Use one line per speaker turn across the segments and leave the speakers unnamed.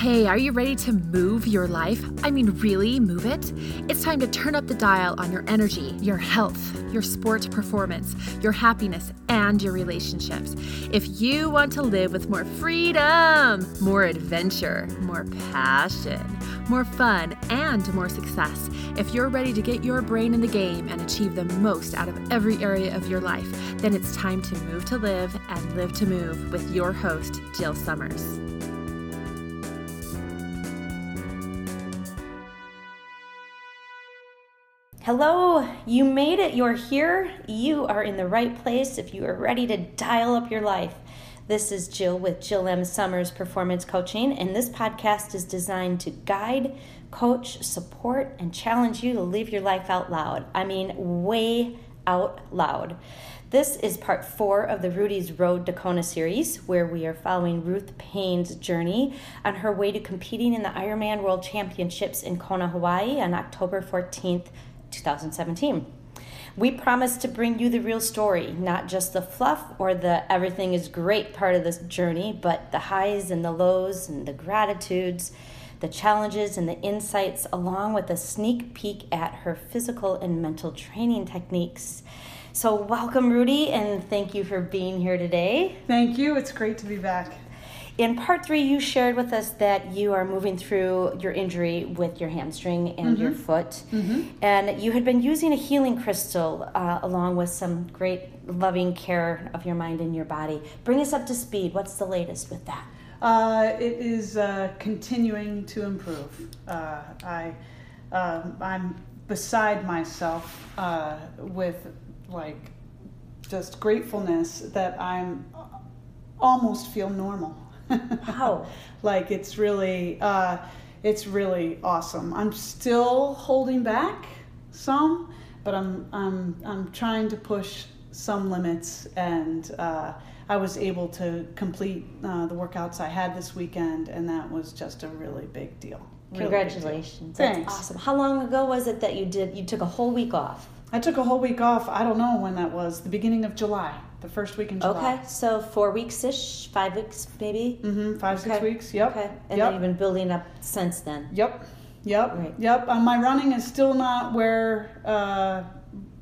Hey, are you ready to move your life? I mean, really move it? It's time to turn up the dial on your energy, your health, your sport performance, your happiness, and your relationships. If you want to live with more freedom, more adventure, more passion, more fun, and more success, if you're ready to get your brain in the game and achieve the most out of every area of your life, then it's time to move to live and live to move with your host, Jill Summers.
Hello, you made it. You're here. You are in the right place if you are ready to dial up your life. This is Jill with Jill M. Summers Performance Coaching, and this podcast is designed to guide, coach, support, and challenge you to live your life out loud. I mean, way out loud. This is part four of the Rudy's Road to Kona series, where we are following Ruth Payne's journey on her way to competing in the Ironman World Championships in Kona, Hawaii on October 14th, 2017. We promise to bring you the real story, not just the fluff or the everything is great part of this journey, but the highs and the lows and the gratitudes, the challenges and the insights, along with a sneak peek at her physical and mental training techniques. So, welcome, Rudy, and thank you for being here today.
Thank you. It's great to be back.
In part three, you shared with us that you are moving through your injury with your hamstring and mm-hmm. your foot. Mm-hmm. And you had been using a healing crystal uh, along with some great loving care of your mind and your body. Bring us up to speed. What's the latest with that?
Uh, it is uh, continuing to improve. Uh, I, um, I'm beside myself uh, with like just gratefulness that I'm almost feel normal.
Wow.
like it's really, uh, it's really awesome. I'm still holding back some, but I'm I'm I'm trying to push some limits, and uh, I was able to complete uh, the workouts I had this weekend, and that was just a really big deal.
Really Congratulations! Big deal. That's awesome. How long ago was it that you did? You took a whole week off.
I took a whole week off. I don't know when that was. The beginning of July the first week in July.
Okay, so four weeks ish, five weeks maybe.
Mm-hmm. Five okay. six weeks. Yep.
Okay, and
yep.
then you've been building up since then.
Yep. Yep. Right. Yep. Um, my running is still not where uh,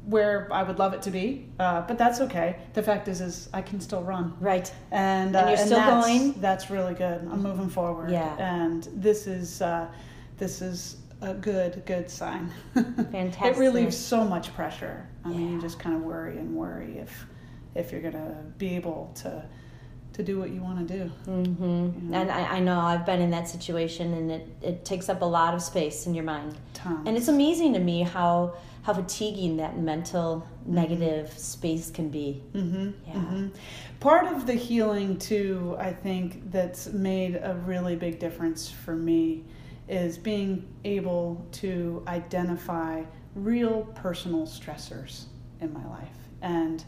where I would love it to be, uh, but that's okay. The fact is, is I can still run.
Right.
And,
uh, and you're still
that's,
going.
That's really good. I'm moving forward.
Yeah.
And this is uh, this is a good good sign.
Fantastic.
it relieves so much pressure. I yeah. mean, you just kind of worry and worry if if you're gonna be able to to do what you want to do.
Mm-hmm. You know? And I, I, know I've been in that situation, and it, it takes up a lot of space in your mind.
Tons.
And it's amazing to me how how fatiguing that mental mm-hmm. negative space can be.
Mm-hmm. Yeah. Mm-hmm. Part of the healing too, I think, that's made a really big difference for me is being able to identify real personal stressors in my life and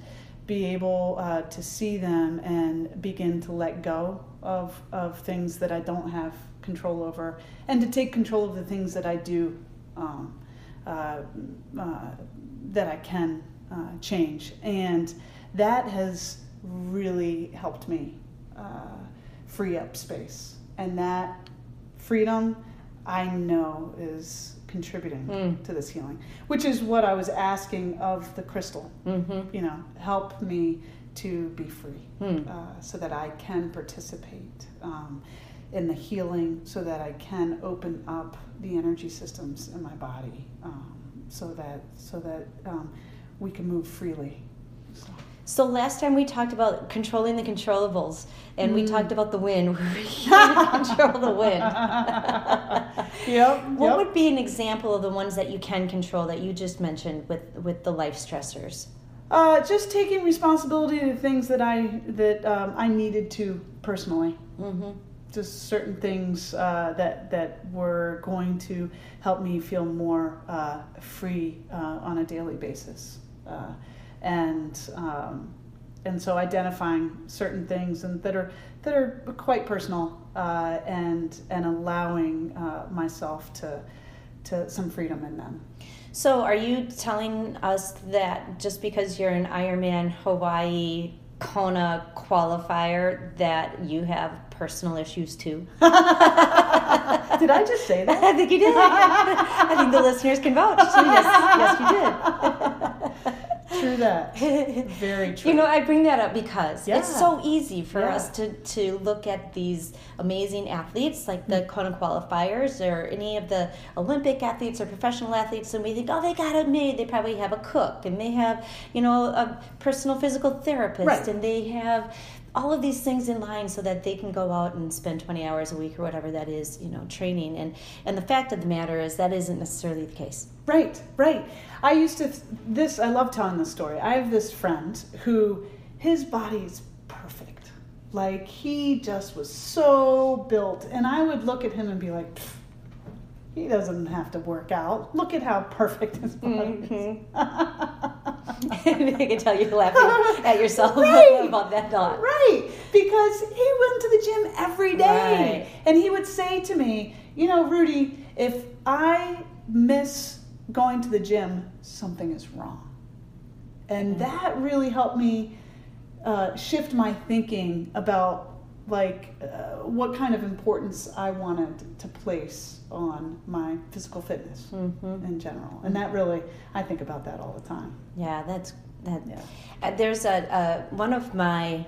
be able uh, to see them and begin to let go of, of things that I don't have control over and to take control of the things that I do um, uh, uh, that I can uh, change. And that has really helped me uh, free up space. And that freedom I know is contributing mm. to this healing, which is what I was asking of the crystal. Mm-hmm. You know, help me to be free mm. uh, so that I can participate um, in the healing, so that I can open up the energy systems in my body, um, so that so that um, we can move freely.
So. So last time we talked about controlling the controllables, and mm. we talked about the wind. We can't control the wind.
yep.
What
yep.
would be an example of the ones that you can control that you just mentioned with with the life stressors?
Uh, just taking responsibility to things that I that um, I needed to personally. Mm-hmm. Just certain things uh, that that were going to help me feel more uh, free uh, on a daily basis. And um, and so identifying certain things and that are that are quite personal uh, and and allowing uh, myself to to some freedom in them.
So, are you telling us that just because you're an Ironman Hawaii Kona qualifier that you have personal issues too.
did I just say that?
I think you did. I think the listeners can vouch. Yes, yes, you did.
True that. Very true.
You know, I bring that up because
Yeah.
it's so easy for
Yeah.
us to, to look at these amazing athletes like the mm. Kona qualifiers or any of the Olympic athletes or professional athletes, and we think, oh, they got it made. They probably have a cook and they have, you know, a personal physical therapist
Right.
and they have all of these things in line so that they can go out and spend 20 hours a week or whatever that is, you know, training. And, and the fact of the matter is that isn't necessarily the case.
Right, right. I used to, this, I love telling this story. I have this friend who, his body's perfect. Like, he just was so built. And I would look at him and be like, he doesn't have to work out. Look at how perfect his body is. Mm-hmm.
I can tell you're laughing at yourself
Right.
about that thought.
Right, because he went to the gym every day.
Right.
And he would say to me, You know, Rudy, if I miss going to the gym, something is wrong. And that really helped me uh, shift my thinking about like uh, what kind of importance I wanted to place on my physical fitness in general. And that really, I think about that all the time.
Yeah, that's that.
Yeah.
Uh, there's a, a one of my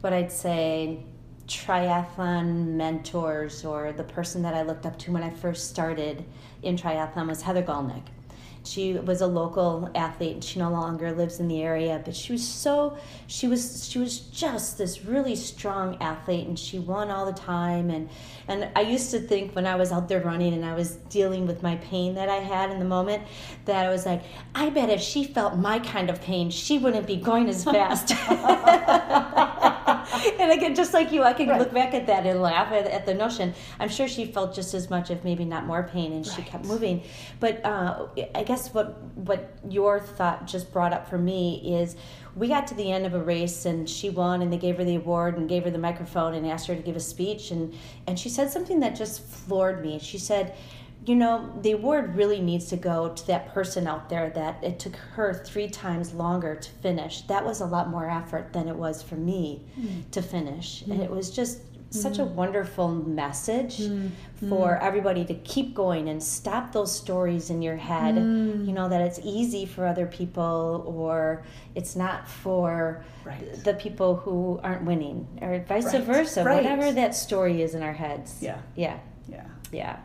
what I'd say triathlon mentors or the person that I looked up to when I first started in triathlon was Heather Gollnick. She was a local athlete. and She no longer lives in the area, but she was so she was she was just this really strong athlete, and she won all the time. And and I used to think when I was out there running and I was dealing with my pain that I had in the moment, that I was like, I bet if she felt my kind of pain, she wouldn't be going as fast. and again, just like you, I can
Right.
look back at that and laugh at, at the notion. I'm sure she felt just as much, if maybe not more pain, and she
Right.
kept moving. But uh, I guess what what your thought just brought up for me is, we got to the end of a race and she won, and they gave her the award and gave her the microphone and asked her to give a speech, and and she said something that just floored me. She said. You know, the award really needs to go to that person out there that it took her three times longer to finish. That was a lot more effort than it was for me mm. to finish. And mm. it was just mm. such a wonderful message for everybody to keep going and stop those stories in your head. You know, that it's easy for other people or it's not for
Right.
the people who aren't winning or vice
Right.
versa,
Right.
whatever that story is in our heads.
Yeah.
Yeah.
Yeah.
Yeah.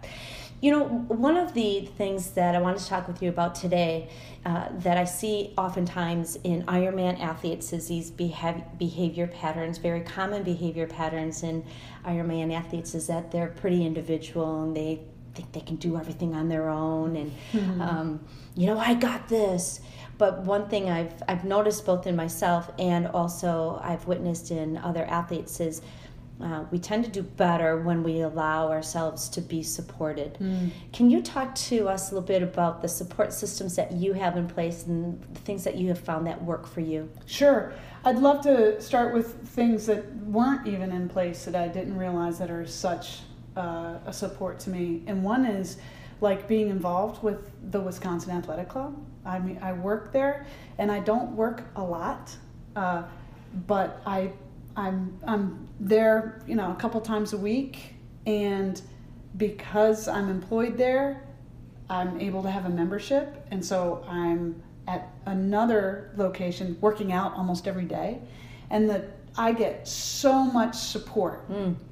You know, one of the things that I wanted to talk with you about today uh, that I see oftentimes in Ironman athletes is these behav- behavior patterns, very common behavior patterns in Ironman athletes, is that they're pretty individual and they think they can do everything on their own and, um, you know, I got this. But one thing I've, I've noticed both in myself and also I've witnessed in other athletes is uh, we tend to do better when we allow ourselves to be supported. Can you talk to us a little bit about the support systems that you have in place and the things that you have found that work for you?
Sure. I'd love to start with things that weren't even in place that I didn't realize that are such uh, a support to me. And one is like being involved with the Wisconsin Athletic Club. I mean, I work there, and I don't work a lot, uh, but I, I'm I'm there, you know, a couple times a week, and because I'm employed there, I'm able to have a membership, and so I'm at another location working out almost every day, and that I get so much support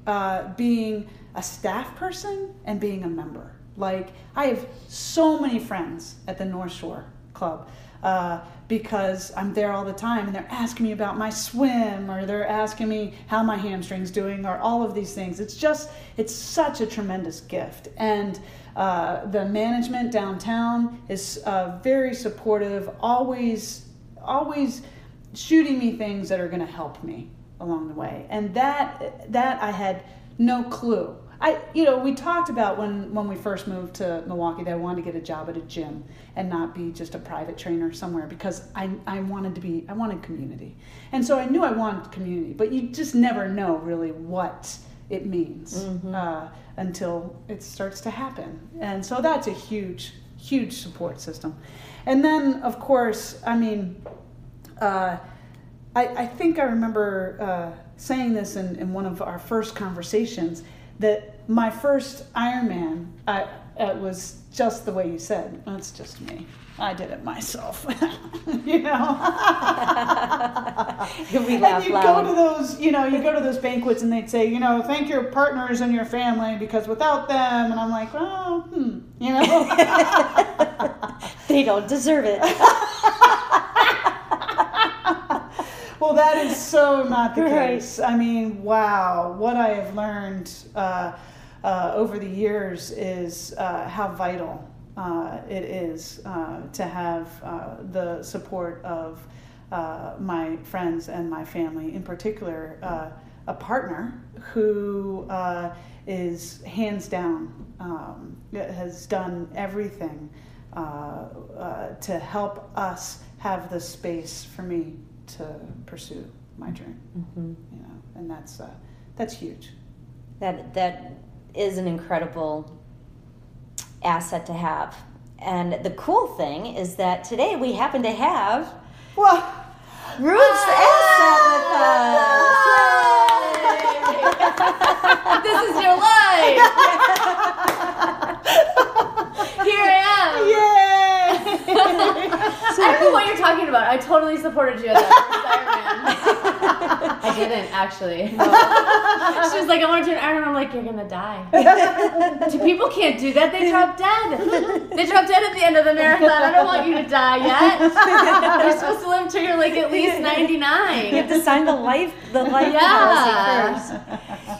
uh, being a staff person and being a member. Like I have so many friends at the North Shore Club uh, because I'm there all the time, and they're asking me about my swim, or they're asking me how my hamstrings doing, or all of these things. It's just it's such a tremendous gift, and uh, the management downtown is uh, very supportive. Always, always shooting me things that are going to help me along the way, and that that I had no clue. I, you know, we talked about when when we first moved to Milwaukee that I wanted to get a job at a gym and not be just a private trainer somewhere because I I wanted to be I wanted community, and so I knew I wanted community, but you just never know really what it means uh, until it starts to happen, and so that's a huge huge support system, and then of course I mean. Uh, I, I think I remember uh, saying this in, in one of our first conversations that my first Ironman I, it was just the way you said. That's just me. I did it myself. you know.
we laugh
and you
loud.
go to those, you know, you go to those banquets and they'd say, you know, thank your partners and your family because without them, and I'm like, oh, hmm, you know.
they don't deserve it.
Well, that is so not the
Right.
case. I mean, wow, what I have learned uh, uh, over the years is uh, how vital uh, it is uh, to have uh, the support of uh, my friends and my family, in particular, uh, a partner who uh, is hands down um, has done everything uh, uh, to help us have the space for me to pursue my dream.
Mm-hmm.
You know, and that's uh, that's huge.
That that is an incredible asset to have. And the cool thing is that today we happen to have
Well,
Ruth's asset with us.
this is your life. Here I am.
yay!
I don't know what you're talking about. I totally supported you at that first Ironman. I didn't actually. She was like, I want to do an Ironman. I'm like, you're gonna die. Two people can't do that. They drop dead. They drop dead at the end of the marathon. I don't want you to die yet. You're supposed to live till you're like at least 99.
You have to sign the life the life
Yeah.
policy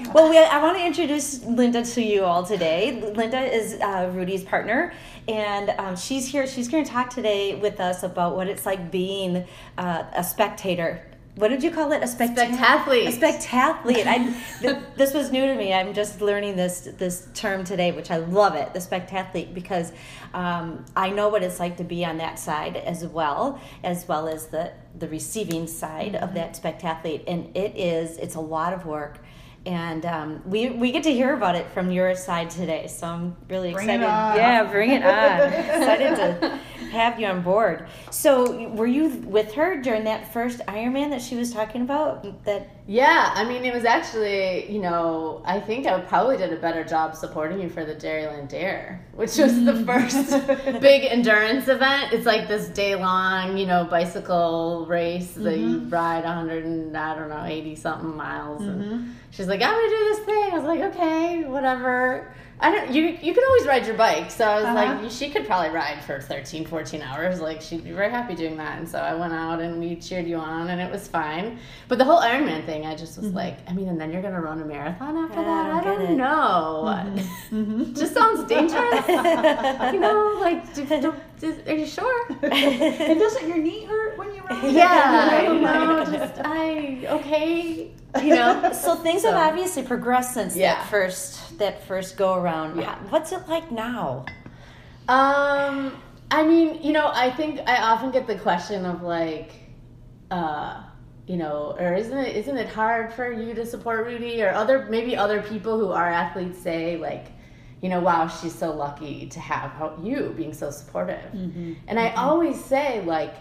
first. Well, we, I want to introduce Linda to you all today. Linda is uh, Rudy's partner, and um, she's here. She's going to talk today with us about what it's like being uh, a spectator. What did you call it? A spectator.
Spectathlete.
A spectathlete. I, th- this was new to me. I'm just learning this this term today, which I love it, the spectathlete, because um, I know what it's like to be on that side as well, as well as the the receiving side of that spectathlete, and it is it's a lot of work. And um, we, we get to hear about it from your side today, so I'm really
Bring it
excited.
on.
Yeah, bring it on. excited to have you on board. So, were you with her during that first Ironman that she was talking about? That
Yeah, I mean, it was actually, you know, I think I probably did a better job supporting you for the Dairyland Dare, which was the mm. first big endurance event. It's like this day long, you know, bicycle race that you mm-hmm. ride 100 and, I don't know, 80 something miles. And mm-hmm. she's like, I'm going to do this thing. I was like, okay, whatever. I don't. You you could always ride your bike, so I was
Uh-huh.
like, she could probably ride for 13, 14 hours. Like she'd be very happy doing that. And so I went out and we cheered you on, and it was fine. But the whole Ironman thing, I just was mm-hmm. like, I mean, and then you're gonna run a marathon after
I
that. I
don't
don't,
get it.
know. Mm-hmm. Mm-hmm. Just sounds dangerous. you know, like, do, do, do- are you sure?
and doesn't your knee hurt when you ride?
Yeah, I don't know. Just I okay. You know.
so things
So-
have obviously progressed since
Yeah.
that first that first go around.
Yeah.
What's it like now?
Um, I mean, you know, I think I often get the question of like, uh, you know, or isn't it isn't it hard for you to support Rudy or other maybe other people who are athletes say like, you know, wow, she's so lucky to have you being so supportive. And I always say like,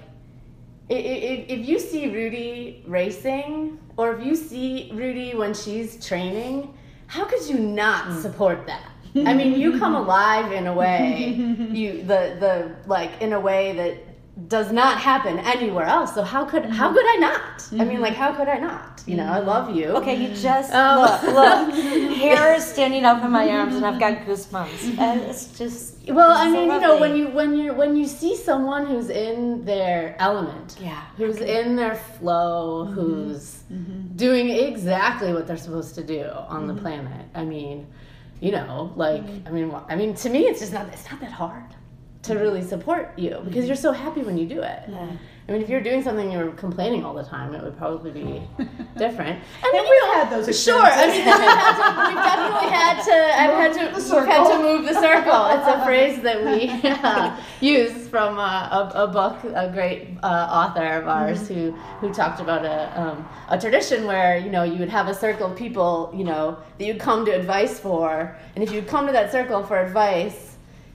i- i- if, if you see Rudy racing or if you see Rudy when she's training, how could you not mm. support that? I mean, you come alive in a way, you the the like in a way that does not happen anywhere else. So how could how could I mm-hmm. not? I mean, like how could I not? You know, I love you.
Okay, you just
Um,
look, look. Hair is standing up in my arms, and I've got goosebumps. Mm-hmm. And it's just
Well, I
so
mean, you know, when you when you when you see someone who's in their element,
Yeah.
who's in their flow, mm-hmm. who's doing exactly what they're supposed to do on the planet. I mean, you know, like I mean, I mean, to me, it's just not it's not that hard to really support you because you're so happy when you do it. I mean, if you're doing something you're complaining all the time, it would probably be different. I mean,
And we've had those
Sure. I mean, we've, had to, we've definitely had to. I've had to. We've had to move the circle. It's a phrase that we uh, use from uh, a, a book. A great uh, author of ours who who talked about a um, a tradition where you know you would have a circle of people you know that you'd come to advice for, and if you'd come to that circle for advice,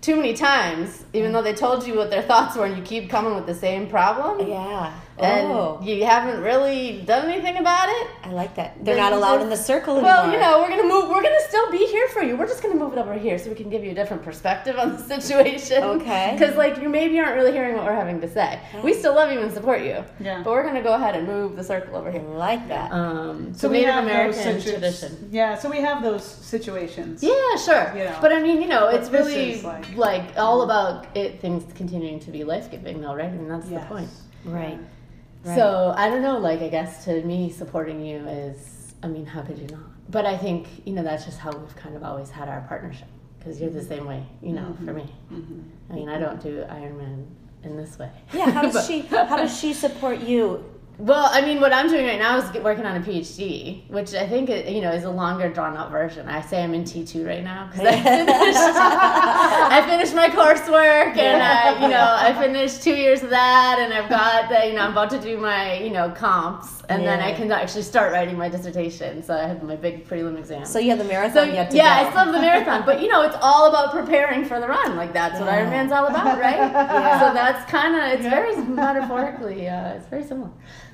too many times, even though they told you what their thoughts were, and you keep coming with the same problem.
Yeah.
And
oh,
you haven't really done anything about it.
I like that. They're not allowed in the circle anymore.
Well, you know, we're gonna move. We're gonna still be here for you. We're just gonna move it over here so we can give you a different perspective on the situation.
Okay.
Because like you maybe aren't really hearing what we're having to say. We still love you and support you.
Yeah.
But we're gonna go ahead and move the circle over
I
here.
like that.
Um,
So
so
we
Native
have
American
situ-
tradition.
Yeah, so we have those situations.
Yeah, sure.
You know.
But I mean, you know, it's
this
really
like-
like, all about it things continuing to be life giving, though, right? I And that's
Yes.
the point.
right. Right.
So I don't know. Like, I guess to me, supporting you is. I mean, how could you not? But I think you know that's just how we've kind of always had our partnership. Because you're the mm-hmm. same way, you know, for mm-hmm. me. Mm-hmm. I mean, I don't do Ironman in this way.
Yeah. How does she? How does she support you?
Well, I mean, what I'm doing right now is working on a PhD, which I think you know is a longer, drawn out version. I say I'm in T2 right now because I finished, I finished my coursework and I, you know I finished two years of that, and I've got the, you know I'm about to do my you know comps, and then I can actually start writing my dissertation. So I have my big prelim exam.
So you have the
So
marathon yet to
yeah, I still have the marathon, but you know, it's all about preparing for the run. Like that's what
Yeah.
Ironman's all about, right? So that's kind of it's very metaphorically, uh, it's very similar.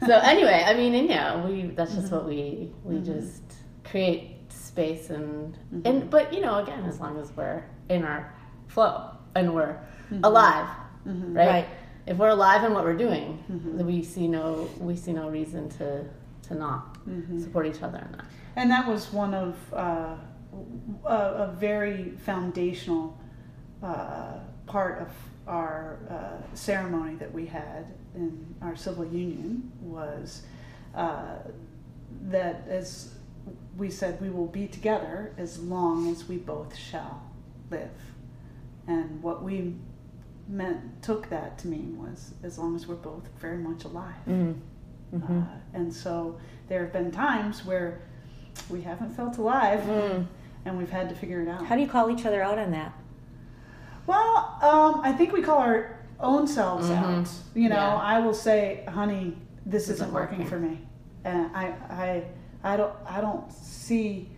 So anyway, I mean, and yeah, we that's just what mm-hmm. we we mm-hmm. just create space and mm-hmm. and but you know, again, as long as we're in our flow and we're alive, right?
Right.
If we're alive in what we're doing, then we see no we see no reason to to not support each other in that.
And that was one of uh, a, a very foundational uh, part of our uh, ceremony that we had in our civil union was uh, that as we said we will be together as long as we both shall live and what we meant took that to mean was as long as we're both very much alive
Mm.
uh, and so there have been times where we haven't felt alive and we've had to figure it out.
How do you call each other out on that?
Well, um, I think we call our own selves out. You know,
Yeah.
I will say, honey, this
This
isn't
isn't
working
working.
for me. And I, I, I don't, I don't see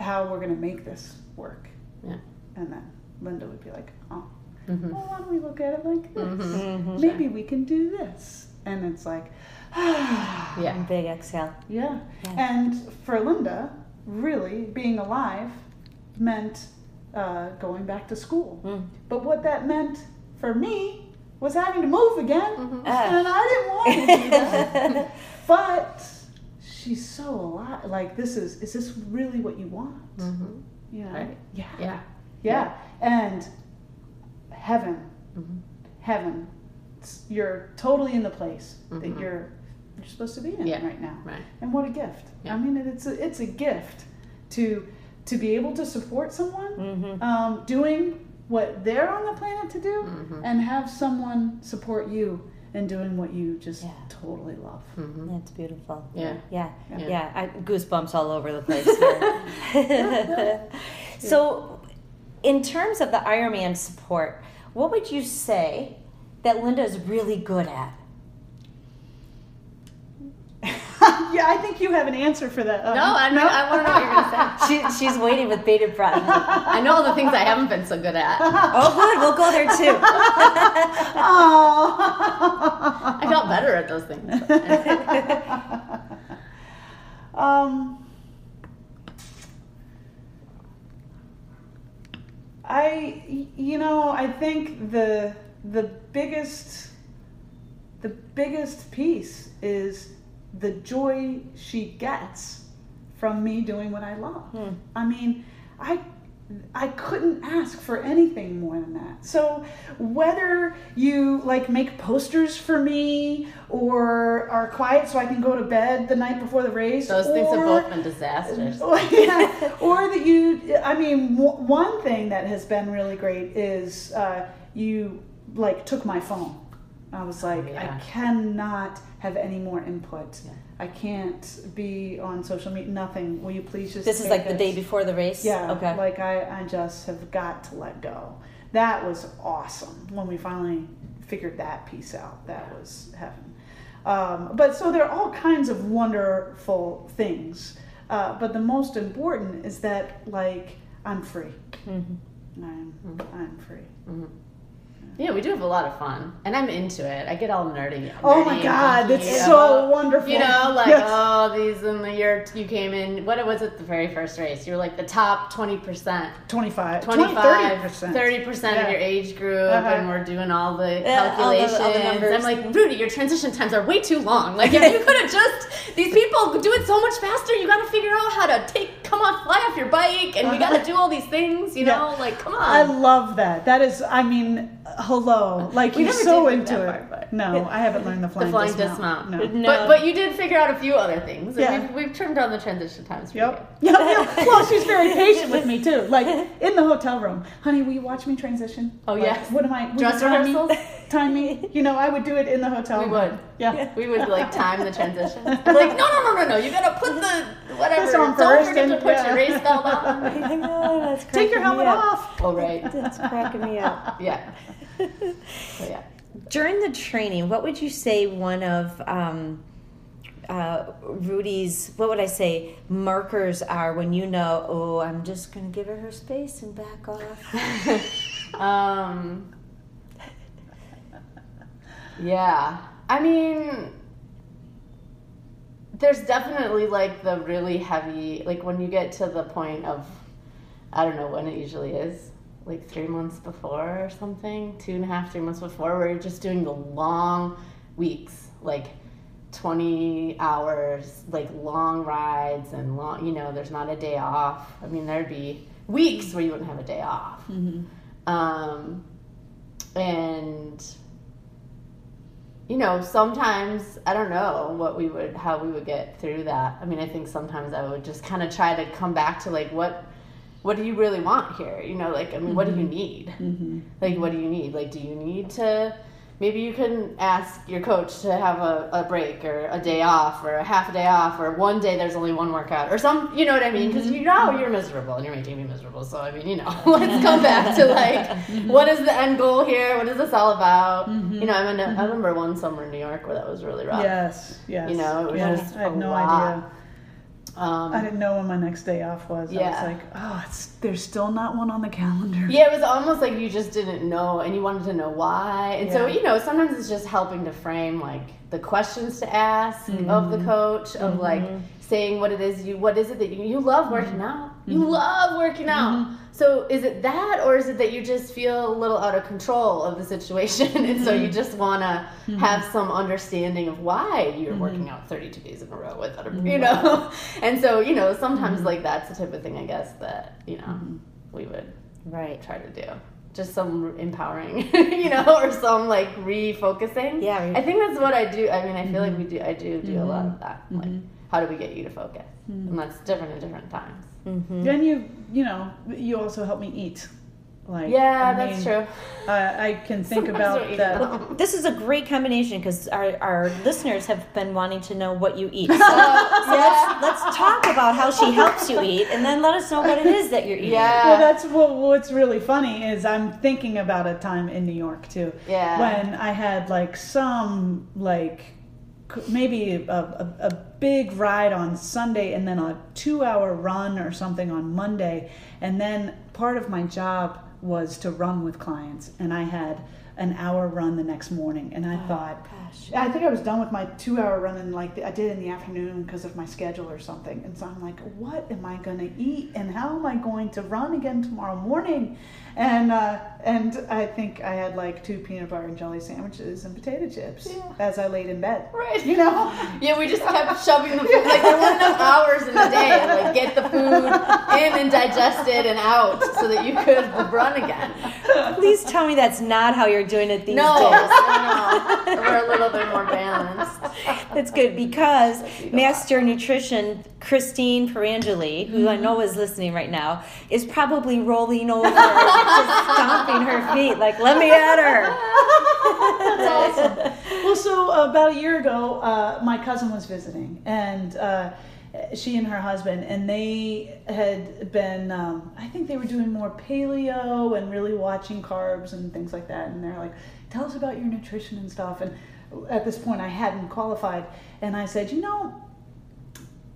how we're going to make this work.
Yeah.
And then Linda would be like, oh,
Mhm.
well, why don't we look at it like this?
Mhm.
Maybe we can do this. And it's like,
Yeah.
Big exhale.
Yeah.
Yeah.
And for Linda, really being alive meant uh, going back to school.
Mm.
But what that meant for me was having to move again.
Mm-hmm.
Ah.
And I didn't want to do that. but she's so alive. Like, this is, is this really what you want?
Mhm.
You know?
Right.
Yeah.
Yeah.
Yeah. And heaven,
Mhm.
heaven, you're totally in the place that
Mhm.
you're you're supposed to be in
Yeah.
right now.
Right.
And what a gift!
Yeah.
I mean, it's a, it's a gift to to be able to support someone
Mm-hmm.
um, doing what they're on the planet to do,
Mhm.
and have someone support you in doing what you just
Yeah.
totally love.
Mhm.
That's beautiful.
Yeah.
Yeah.
Yeah.
Yeah. I, goosebumps all over the place here. so, in terms of the Ironman support, what would you say that Linda is really good at?
Yeah, I think you have an answer for that. Um,
No, I know. I want to know what you're gonna say.
She, she's waiting with bated breath.
I know all the things I haven't been so good at.
Oh, good. We'll go there too.
Aw.
I got better at those things.
um, I, y- you know, I think the the biggest the biggest piece is the joy she gets from me doing what I love.
Hmm.
I mean, I I couldn't ask for anything more than that. So whether you like make posters for me or are quiet so I can go to bed the night before the race,
Those things have both been disasters.
yeah. or that you i mean w- one thing that has been really great is uh, you like took my phone i was like
yeah.
i cannot have any more input
Yeah.
i can't be on social media nothing will you please just
This is like the day before the race?
yeah
Okay.
like I, I just have got to let go that was awesome when we finally figured that piece out that was heaven um, but so there are all kinds of wonderful things uh, but the most important is that like i'm free
Mhm.
I'm I'm free.
Yeah, we do have a lot of fun, and I'm into it. I get all nerdy.
Oh my God,
geeky
that's
about-
so wonderful.
You know, like
Yes.
oh, these in the year you came in. What was it? The very first race, you were like the top twenty percent.
25,
25
30%.
30% of your age group
Uh-huh.
and we're doing all the
Yeah, all the- all the
calculations i'm like rudy your transition times are way too long like if you could have just these people do it so much faster you got to figure out how to take come on, fly off your bike and we got to do all these things you
Yeah.
know like come on.
I love that. That is, I mean, hello. Like,
We
you're so into it.
part, but-
no, I haven't learned the
the
flying,
flying
dismount.
dismount,
No.
No.
but but you did figure out a few other things
Yeah.
we've, we've trimmed down the transition times pretty
Yep. Yep, yep. Well, she's very patient with me too. Like in the hotel room, honey, will you watch me transition?
Oh,
Like,
yes.
What am I? will
Dress
you time
rehearsals?
Time me. You know, I would do it in the hotel
We would.
Yeah.
we would like time the transition like no no no no no you gotta put the whatever
This on
don't
first
forget to
and-
put
yeah.
your race belt on
I know, that's
Take your helmet
up.
off.
oh right
That's cracking me up.
yeah so yeah
During the training, what would you say one of um, uh, Rudy's, what would I say, markers are when you know, oh, I'm just going to give her her space and back off?
Um. Yeah, I mean, there's definitely like the really heavy, like when you get to the point of, I don't know when it usually is, like three months before or something, two and a half, three months before, where you're just doing the long weeks, like 20 hours, like long rides and long, you know, there's not a day off. I mean, there'd be weeks where you wouldn't have a day off. Um, and you know, sometimes I don't know what we would how we would get through that. I mean, I think sometimes I would just kind of try to come back to like what what do you really want here? You know, like I mean, what do you mm-hmm. need? Mm-hmm. Like, what do you need? Like, do you need to? Maybe you can ask your coach to have a, a break or a day off or a half a day off or one day there's only one workout or some, you know what I mean? Because you mm-hmm. know you're miserable and you're making me miserable. So, I mean, you know, let's come back to like, mm-hmm. what is the end goal here? What is this all about? Mm-hmm. You know, I, mean, I remember one summer in New York where that was really rough.
Yes. Yes.
You know, it was just
I had
a
no
lot.
idea.
Um,
I didn't know when my next day off was. I was like, oh, it's there's still not one on the calendar.
Yeah, it was almost like you just didn't know and you wanted to know why. And so, you know, sometimes it's just helping to frame like the questions to ask of
Mm-hmm.
the coach, of like saying what it is you, what is it that you, you love working out? You
Mm-hmm.
love working out. So is it that or is it that you just feel a little out of control of the situation and so you
Mm-hmm.
just want to mm-hmm. have some understanding of why you're mm-hmm. working out 32 days in a row with other, people, you mm-hmm. know? and so, you know, sometimes like that's the type of thing I guess that, you know, we would
right.
try to do. Just some empowering, you know, or some like refocusing.
Yeah,
I think that's what I do. I mean, I feel like we do. I do do a lot of that. Like, how do we get you to focus? And that's different at different times. Mm-hmm.
Then you, you know, you also help me eat. Like,
Yeah,
I
that's
mean,
true.
I I can think about
don't
that.
enough.
This is a great combination because our, our listeners have been wanting to know what you eat. So, so let's, let's talk about how she helps you eat and then let us know what it is that you're eating.
Yeah.
Well, that's what, what's really funny is I'm thinking about a time in New York too.
Yeah.
When I had like some like c- maybe a, a, a big ride on Sunday and then a two hour run or something on Monday. And then part of my job was to run with clients. And I had an hour run the next morning. And I oh, thought,
gosh.
I think I was done with my two hour run and like I did in the afternoon because of my schedule or something. And so I'm like, what am I going to eat and how am I going to run again tomorrow morning? And uh, and I think I had like two peanut butter and jelly sandwiches and potato chips as I laid in bed.
Right.
You know?
Yeah, we just kept shoving the food. Like there weren't enough hours in the day to like get the food in and digested and out so that you could run again.
Please tell me that's not how you're doing it these
No,
days.
no, no. We're a little bit more balanced.
That's good because Master Nutrition Christine Perangeli, who I know is listening right now, is probably rolling over, just stomping her feet like, "Let me at her."
well, so about a year ago, uh, my cousin was visiting, and uh, she and her husband, and they had been, um, I think they were doing more paleo and really watching carbs and things like that. And they're like, "Tell us about your nutrition and stuff." And at this point, I hadn't qualified, and I said, "You know."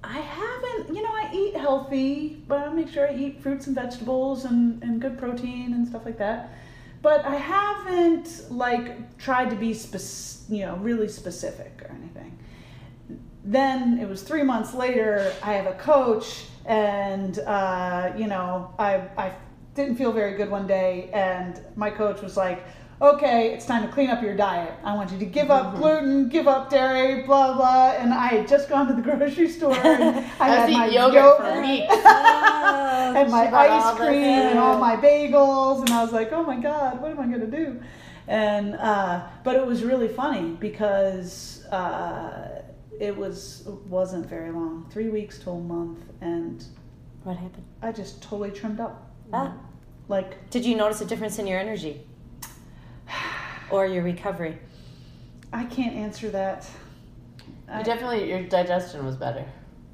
I haven't, you know, I eat healthy, but I make sure I eat fruits and vegetables and, and good protein and stuff like that. But I haven't like tried to be spec- you know really specific or anything. Then it was three months later. I have a coach, and uh, you know I I didn't feel very good one day, and my coach was like, okay, it's time to clean up your diet. I want you to give up gluten, give up dairy, blah blah. And I had just gone to the grocery store and I, had my
eating yogurt for
yogurt
weeks.
and my
She brought all
ice cream and all my bagels, and I was like, oh my god, what am I gonna do? And uh, but it was really funny because uh, it was wasn't very long, three weeks to a month, and
What happened?
I just totally trimmed up.
Ah.
Like
Did you notice a difference in your energy or your recovery?
I can't answer that. I-
You definitely, your digestion was better.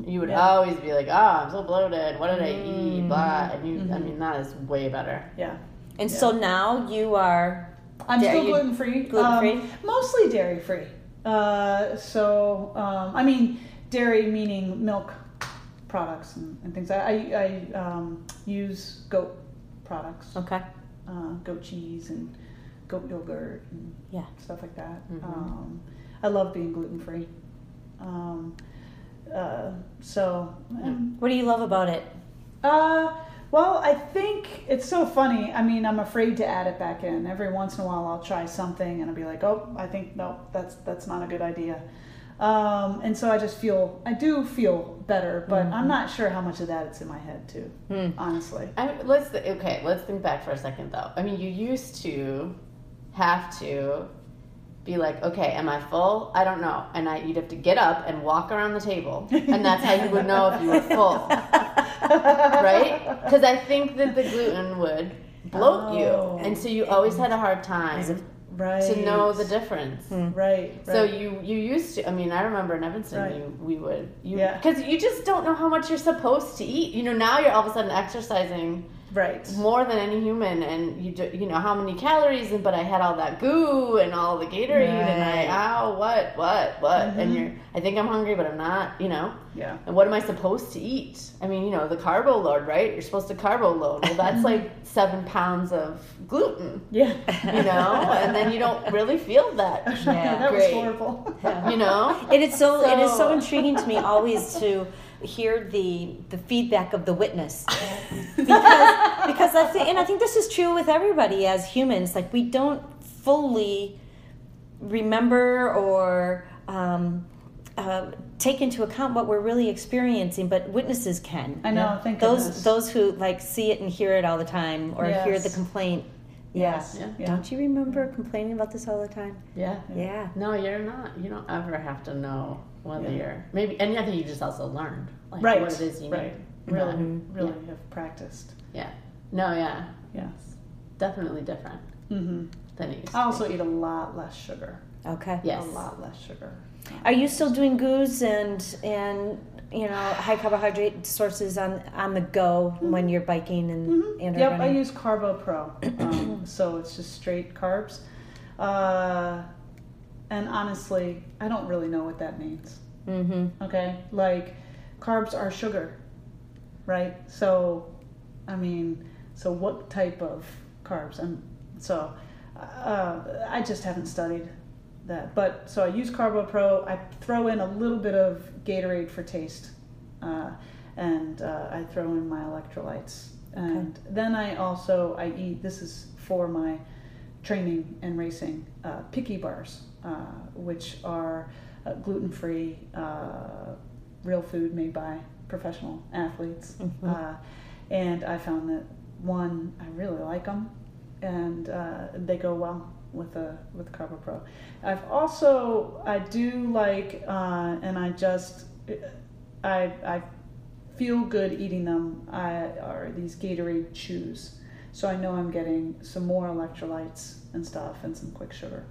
You would
Yeah.
always be like, "Oh, I'm so bloated. What did I eat?"
Mm.
Blah, and you.
Mm-hmm.
I mean, that is way better.
yeah.
And so now you are
I'm
Dare
still gluten free.
gluten-free?
mostly dairy free. Uh, so um, I mean dairy meaning milk products and, and things. I I, I um, use goat products,
okay.
uh, goat cheese and goat yogurt and
Yeah.
stuff like that.
Mm-hmm.
Um, I love being gluten free. Um, uh, so. and-
What do you love about it?
uh, well, I think it's so funny. I mean, I'm afraid to add it back in. Every once in a while, I'll try something and I'll be like, "Oh, I think no, that's that's not a good idea." Um, and so I just feel, I do feel better, but I'm not sure how much of that it's in my head too. Honestly,
I mean, let's okay. Let's think back for a second, though. I mean, you used to have to be like, okay, am I full? I don't know, and I you'd have to get up and walk around the table, and that's how you would know if you were full, right? Because I think that the gluten would bloat
Oh.
you, and so you always had a hard time
right?
to know the difference.
right, right.
So you you used to. I mean, I remember in Evanston,
Right.
you we would you
Yeah.
because you just don't know how much you're supposed to eat. You know, now you're all of a sudden exercising
right.
more than any human, and you do, you know how many calories. And but I had all that goo and all the Gatorade, and
Right.
I ow what what what,
Mm-hmm.
and you're I think I'm hungry, but I'm not. You know.
Yeah.
And what am I supposed to eat? I mean, you know, the carbo load, right? You're supposed to carbo load. Well, that's like seven pounds of gluten,
Yeah.
you know, and then you don't really feel that.
Yeah.
that was
Great.
horrible.
You know,
It is so, it is so
So-
intriguing to me always to hear the the feedback of the witness because because I think and I think this is true with everybody as humans like we don't fully remember or um, uh, take into account what we're really experiencing but witnesses can
I know. Thank
those
goodness.
those who like see it and hear it all the time or hear the complaint.
Yes.
Yeah.
Yeah.
don't you remember complaining about this all the time
yeah.
yeah
No, you're not. You don't ever have to know whether
Yeah.
you're maybe, and I think you just also learned like
Right.
what it is you
right.
need.
Really,
Mhm.
really have practiced.
Yeah. No, yeah.
Yeah.
Definitely different
Mm-hmm.
than it used to
I
be.
also eat a lot less sugar.
okay
Yes.
A lot less sugar.
Are you still doing goos and and you know high carbohydrate sources on on the go when you're biking and and or
Yep, I use Carbo Pro, um, so it's just straight carbs. Uh, and honestly, I don't really know what that means.
mm-hmm.
Okay, like carbs are sugar, right? So, I mean, so what type of carbs? And so, uh, I just haven't studied that. But so I use Carbo Pro. I throw in a little bit of Gatorade for taste, uh, and uh, I throw in my electrolytes. And then I also I eat. This is for my training and racing. Uh, picky bars, which are uh, gluten free, uh, real food made by professional athletes. Uh, and I found that one, I really like them, and uh, they go well with a with Carbo Pro. I've also I do like, uh, and I just I I feel good eating them. I are these Gatorade chews, so I know I'm getting some more electrolytes and stuff and some quick sugar.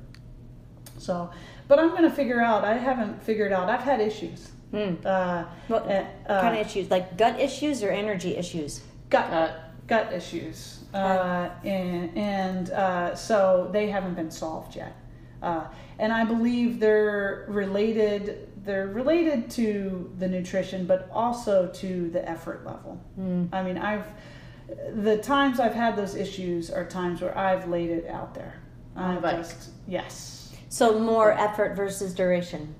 So, but I'm gonna figure out. I haven't figured out. I've had issues.
Hmm.
Uh,
What
uh, uh,
kind of issues? Like gut issues or energy issues?
gut
Uh,
gut issues, uh, and and uh, so they haven't been solved yet. Uh, and I believe they're related. They're related to the nutrition, but also to the effort level. I mean, I've the times I've had those issues are times where I've laid it out there. I
bike.
just yes,
So more effort versus duration,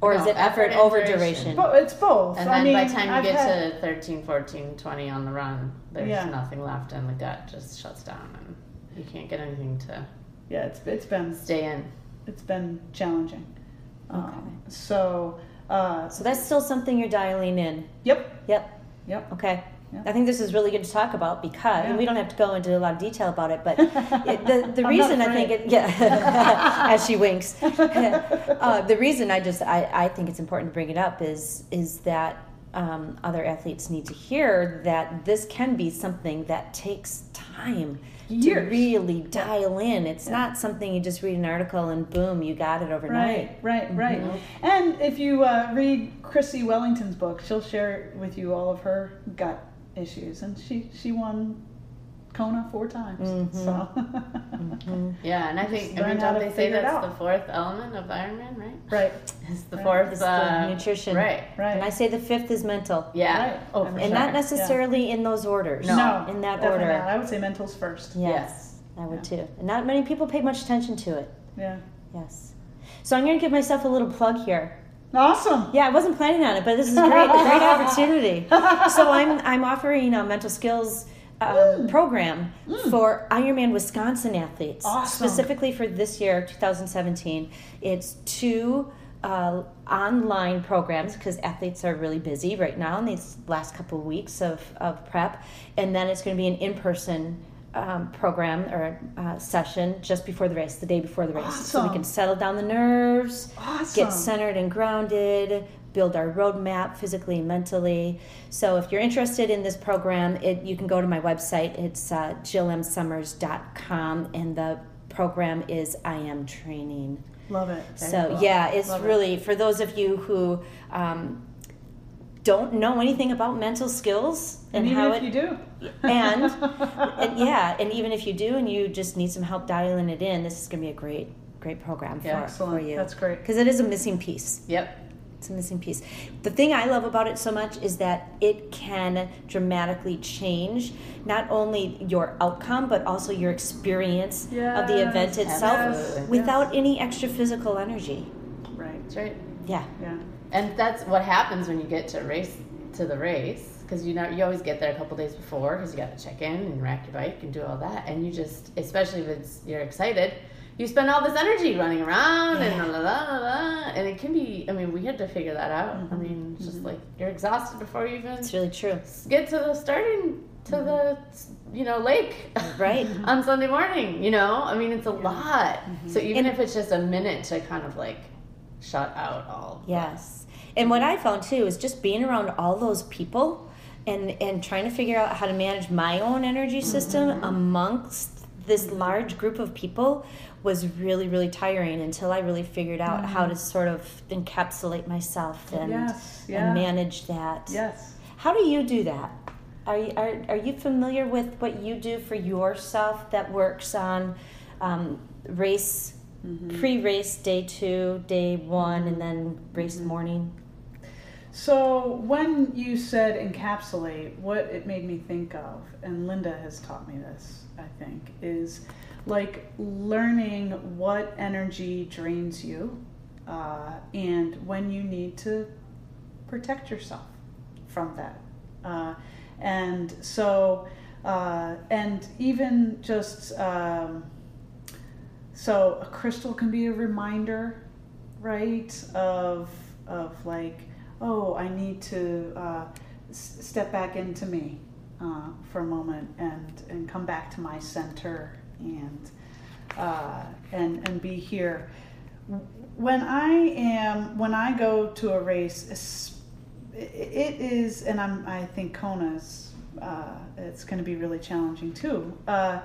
or is it effort,
effort and
over
duration.
duration?
but it's both.
And
I
then
mean,
by the time you
I've
get
had-
to 13, 14, 20 on the run, there's
Yeah.
nothing left and the gut just shuts down and you can't get anything to
yeah, it's it's been
stay in.
it's been challenging.
Okay.
Um, so uh,
So that's still something you're dialing in.
yep,
Yep.
yep.
Okay.
Yeah.
I think this is really good to talk about because
Yeah.
we don't have to go into a lot of detail about it, but it, the the reason I think it yeah as she winks uh, the reason I just I, I think it's important to bring it up is is that um, other athletes need to hear that this can be something that takes time to really dial in. It's not something you just read an article and boom you got it overnight.
Right, right, right. And if you uh, read Chrissie Wellington's book, she'll share with you all of her gut issues, and she she won Kona four times. So
Yeah, and I think, I
learn
mean, don't they say that's
out.
the fourth element of Ironman, right?
right,
It's the
Right.
fourth,
It's
uh,
the nutrition.
Right.
right.
And I say the fifth is mental.
Yeah.
Right.
Oh,
And
for
And
sure.
not necessarily in those orders.
no,
In that order.
Not. I would say mentals first.
Yes, I would too. And not many people pay much attention to it.
Yeah.
Yes. So I'm going to give myself a little plug here.
Awesome.
Yeah, I wasn't planning on it, but this is a great, great opportunity. So I'm I'm offering a mental skills um, program for Ironman Wisconsin athletes,
Awesome.
specifically for this year, 2017. It's two uh, online programs because athletes are really busy right now in these last couple of weeks of, of prep, and then it's going to be an in-person. Um, program or uh, session just before the race, the day before the race, so we can settle down the nerves,
Awesome.
get centered and grounded, build our roadmap physically and mentally. So if you're interested in this program, it, you can go to my website. It's uh, jillmsummers.com, and the program is I Am Training.
Love it.
So yeah, it's
Love it.
really for those of you who um, don't know anything about mental skills
And,
and,
even
how
if
it
you do,
and, and yeah, and even if you do and you just need some help dialing it in, this is going to be a great, great program for,
Yeah.
for
excellent.
you.
That's great.
Because it is a missing piece.
Yep.
It's a missing piece. The thing I love about it so much is that it can dramatically change not only your outcome but also your experience of the event itself without any extra physical energy.
Right.
That's right.
Yeah.
Yeah.
And that's what happens when you get to race to the race because you know you always get there a couple days before because you got to check in and rack your bike and do all that. And you just especially if it's you're excited you spend all this energy running around and la la la la and it can be I mean we had to figure that out. I mm-hmm. mean it's just mm-hmm. like you're exhausted before you even
It's really true.
get to the starting to mm-hmm. the you know lake
Right?
on Sunday morning you know? I mean it's a lot. So even
And-
if it's just a minute to kind of like shut out all
Yes. And what I found too is just being around all those people and and trying to figure out how to manage my own energy system
Mm-hmm.
amongst this large group of people was really really tiring until I really figured out how to sort of encapsulate myself and,
Mm-hmm. Yes, yeah.
and manage that.
Yes.
How do you do that? Are you, are, are you familiar with what you do for yourself that works on um, race, pre race day two, day one, and then race morning?
So when you said encapsulate, what it made me think of, and Linda has taught me this, I think, is like learning what energy drains you uh, and when you need to protect yourself from that. Uh, and so, uh, and even just, um, so a crystal can be a reminder, right, of, of like, oh, I need to uh, s- step back into me uh, for a moment and, and come back to my center and, uh, and, and be here. When I am, when I go to a race, it is, and I'm, I think Kona's, uh, it's going to be really challenging too. Uh,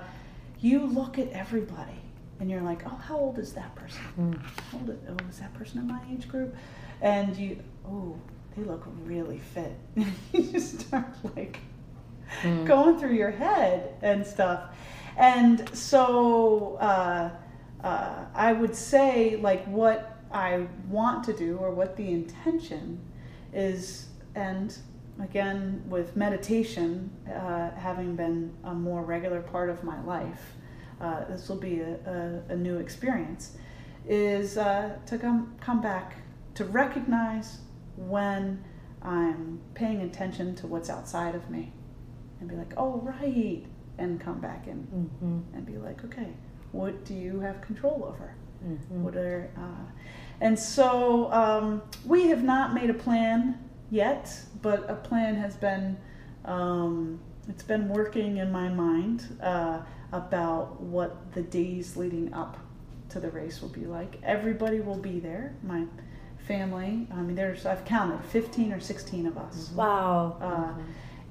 you look at everybody and you're like, oh, how old is that person? How old is, oh, is that person in my age group? And you, oh, they look really fit. you just start like going through your head and stuff. And so, uh, uh, I would say like what I want to do or what the intention is, and again with meditation uh, having been a more regular part of my life, uh, this will be a, a, a new experience. Is uh, to come come back to recognize when I'm paying attention to what's outside of me, and be like, oh right, and come back in
Mm-hmm.
and be like, okay, what do you have control over?
Mm-hmm.
What are, uh, and so um, we have not made a plan yet, but a plan has been, um, it's been working in my mind uh, about what the days leading up to the race will be like. Everybody will be there. My family. I mean, there's I've counted 15 or 16 of us.
Wow.
Uh,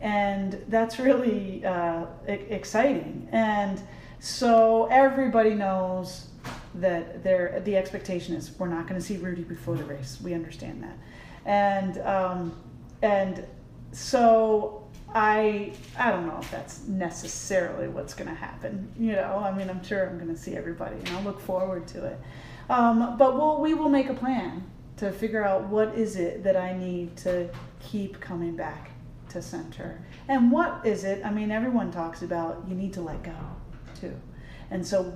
and that's really uh, exciting. And so everybody knows that there the expectation is we're not going to see Rudy before the race. We understand that, and um, and so I I don't know if that's necessarily what's going to happen. You know, I mean, I'm sure I'm going to see everybody, and I'll look forward to it. Um, but we'll, we will make a plan to figure out what is it that I need to keep coming back to center, and what is it? I mean, everyone talks about you need to let go too, and so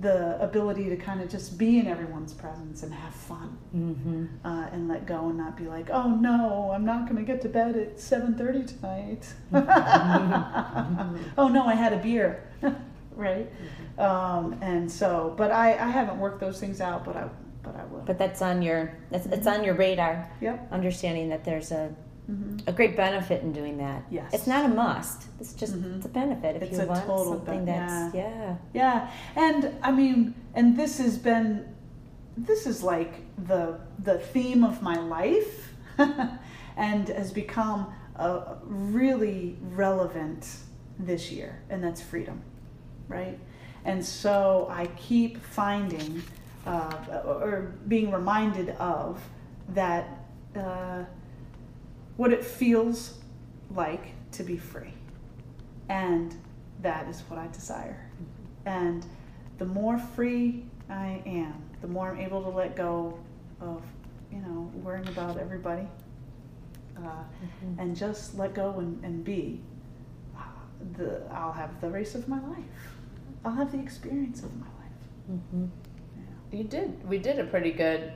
the ability to kind of just be in everyone's presence and have fun
Mm-hmm.
uh, and let go and not be like, oh no, I'm not going to get to bed at 7:30 tonight. oh no, I had a beer, right? Um, and so, but I, I haven't worked those things out, but I but I will.
But that's on your that's it's on your radar.
yep.
Understanding that there's a
hmm
a great benefit in doing that.
Yes.
It's not a must. It's just
Mhm.
it's a benefit if
It's
you
a
want
total
something that's yeah.
Yeah, and I mean, and this has been, this is like the the theme of my life, and has become a really relevant this year, and that's freedom, right? And so I keep finding, uh, or being reminded of that, uh, what it feels like to be free, and that is what I desire. And the more free I am, the more I'm able to let go of, you know, worrying about everybody. Uh,
Mm-hmm.
and just let go and, and be. uh, The I'll have the race of my life. I'll have the experience of my life.
Mm-hmm.
You did. We did a pretty good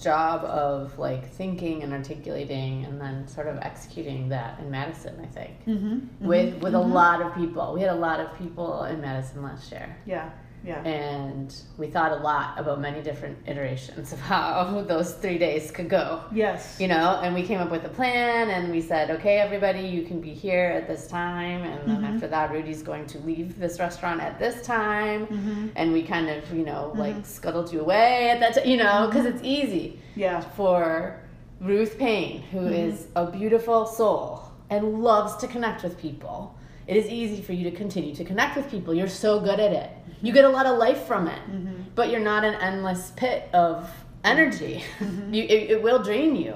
job of like thinking and articulating and then sort of executing that in Madison, I think.
Mm-hmm.
With with a lot of people. We had a lot of people in Madison last year.
Yeah, yeah.
And we thought a lot about many different iterations of how those three days could go.
yes.
You know, and we came up with a plan and we said, okay, everybody, you can be here at this time. And then
Mhm.
after that, Rudy's going to leave this restaurant at this time.
Mhm.
And we kind of, you know, like scuttled you away at that time, you know, because it's easy
Yeah.
for Ruth Payne, who is a beautiful soul and loves to connect with people. It is easy for you to continue to connect with people. You're so good at it. Mm-hmm. You get a lot of life from it, mm-hmm. but you're not an endless pit of energy. Mm-hmm. you, it, it will drain you,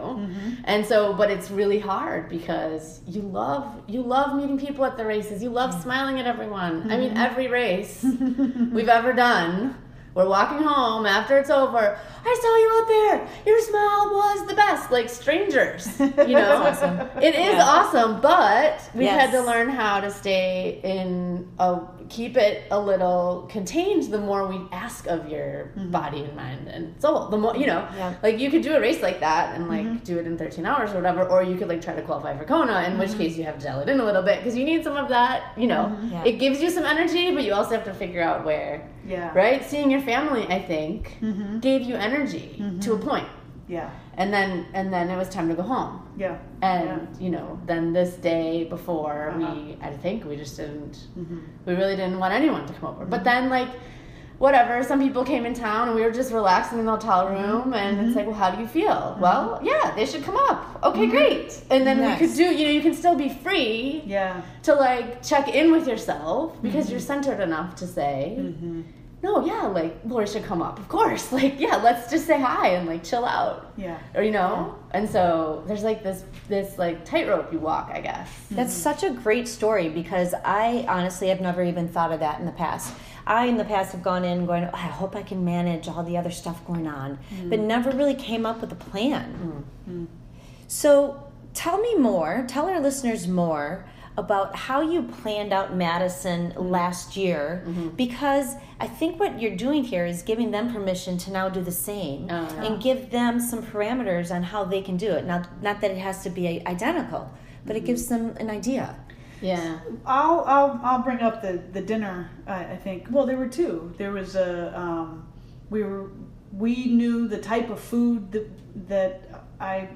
and so. But it's really hard because you love you love meeting people at the races. You love smiling at everyone. I mean, every race we've ever done. We're walking home after it's over. I saw you out there. Your smile was the best. Like strangers, you know. It is
Yeah.
awesome, but we've had to learn how to stay in a keep it a little contained. The more we ask of your mm-hmm. body and mind and soul, the more you know.
Yeah.
Like you could do a race like that and like mm-hmm. do it in 13 hours or whatever, or you could like try to qualify for Kona. In which mm-hmm. case you have to dial it in a little bit because you need some of that. You know,
Yeah.
it gives you some energy, but you also have to figure out where
Yeah.
right? Seeing your family, I think,
Mhm.
gave you energy to a point.
Yeah.
And then and then it was time to go home.
Yeah.
And you know, then this day before
Uh-huh.
we I think we just didn't
Mhm.
we really didn't want anyone to come over. But then like whatever, some people came in town and we were just relaxing in the hotel room mm-hmm. and it's like, well, how do you feel? Mm-hmm. Well, yeah, they should come up. Okay, mm-hmm. great. And then
Nice.
we could do, you know, you can still be free
Yeah.
to like check in with yourself because you're centered enough to say,
Mm-hmm.
no, yeah, like Lori should come up, of course. Like, yeah, let's just say hi and like chill out,
Yeah.
or you know. And so there's like this this like tightrope you walk, I guess.
That's such a great story because I honestly have never even thought of that in the past. I in the past have gone in going, oh, I hope I can manage all the other stuff going on, mm-hmm. but never really came up with a plan. Mm-hmm. So tell me more, tell our listeners more about how you planned out Madison mm-hmm. last year because I think what you're doing here is giving them permission to now do the same
Oh,
and give them some parameters on how they can do it. Not not that it has to be identical, but it gives them an idea.
Yeah.
I'll, I'll, I'll bring up the, the dinner. I, I think. Well, there were two. There was a um, we were we knew the type of food that that I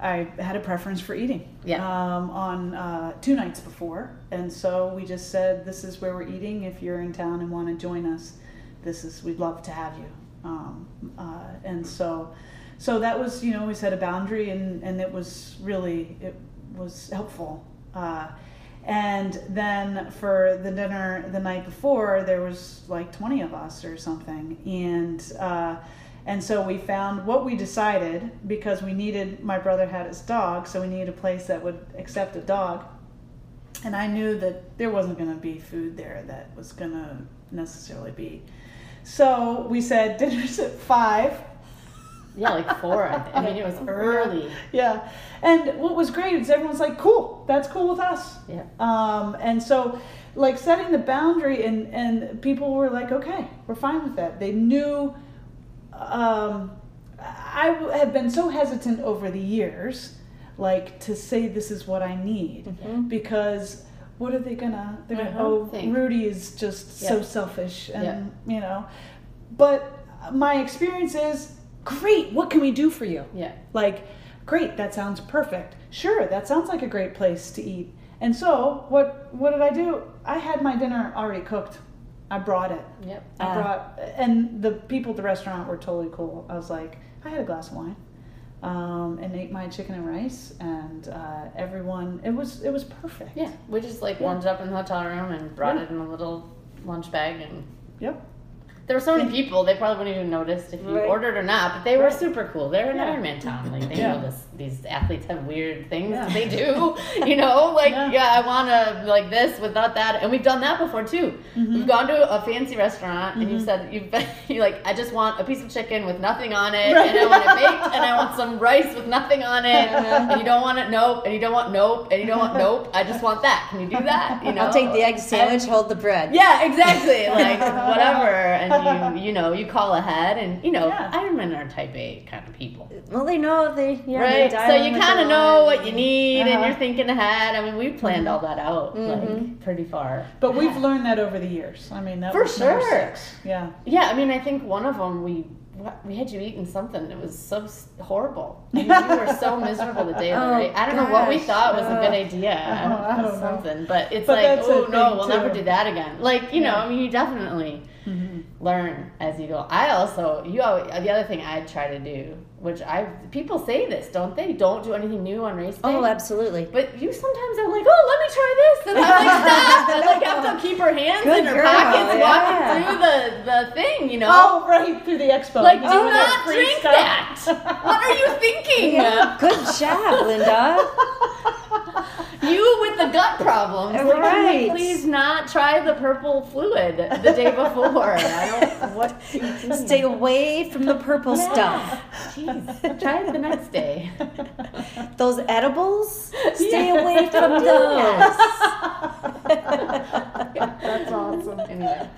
I had a preference for eating.
Yeah.
Um, on uh, two nights before, and so we just said, "This is where we're eating. If you're in town and want to join us, this is we'd love to have you." Um, uh, and so, so that was you know we set a boundary, and and it was really it was helpful. Uh, and then for the dinner the night before, there was like 20 of us or something. And, uh, and so we found what we decided because we needed, my brother had his dog, so we needed a place that would accept a dog. And I knew that there wasn't going to be food there that was going to necessarily be. So we said dinner's at five.
Yeah, like four. I, think. I mean, it was early.
Yeah. And what was great is everyone's like, cool, that's cool with us.
Yeah.
Um, and so, like, setting the boundary, and, and people were like, okay, we're fine with that. They knew. Um, I have been so hesitant over the years, like, to say this is what I need because what are they gonna? They're gonna, oh,
Think.
Rudy is just so selfish, and
Yeah.
you know. But my experience is great. What can we do for you?
Yeah.
Like, great, that sounds perfect. Sure, that sounds like a great place to eat. And so, what what did I do? I had my dinner already cooked. I brought it.
Yep.
I
Ah.
brought, and the people at the restaurant were totally cool. I was like, I had a glass of wine, um, and ate my chicken and rice, and uh, everyone, it was it was perfect.
Yeah. We just like
Yeah.
warmed up in the hotel room and brought
Yeah.
it in a little lunch bag and
Yep.
There were so many people they probably wouldn't even noticed if you
Right.
ordered or not, but they were
Right.
super cool. They're an
Yeah.
Ironman town. Like they
Yeah.
know this these athletes have weird things
Yeah.
they do. You know, like
Yeah.
yeah, I wanna like this without that. And we've done that before too.
Mm-hmm.
We've gone to a fancy restaurant and you said you've been you like, I just want a piece of chicken with nothing on it
Right.
and I want it baked and I want some rice with nothing on it and you don't want it nope and you don't want nope and you don't want nope. I just want that. Can you do that? You know?
I'll take the egg sandwich,
And-
hold the bread.
yeah, exactly. Like whatever, and you you know you call ahead, and you know
Yeah.
Ironmen are Type A kind of people,
Well, they know they yeah,
right?
They
So you kind of know
want.
what you need, and
Uh-huh.
you're thinking ahead. I mean, we planned
Mm-hmm.
all that out like pretty far.
But we've learned that over the years. I mean, that
For
was
sure.
six. Yeah.
Yeah, I mean, I think one of them we we had you eating something that was so horrible. I mean, you were so miserable the day of the
Oh,
race. I don't know what we thought was a good
Uh,
idea. I
oh, I don't know.
something, but it's
But
like, oh no, we'll never do that again. Like you know, I mean, you definitely
Mm-hmm.
Learn as you go. I also, you always, the other thing I try to do, which I people say this, don't they? Don't do anything new on race day.
Oh, absolutely.
But you sometimes are like, oh, let me try this, and I'm like, stop! I like have to keep her hands
Good
in her
girl,
pockets,
yeah.
walking through the the thing, you know.
Oh, right through the expo.
Like, do
know,
not drink
stuff.
that. What are you thinking?
Yeah, good job, Linda.
You with the gut problems. Like,
Right.
please not try the purple fluid the day before. I don't. What? are you doing?
Stay away from the purple stuff.
Jeez. Try it the next day.
Those edibles, stay
Yeah.
away from those.
That's awesome. Anyway.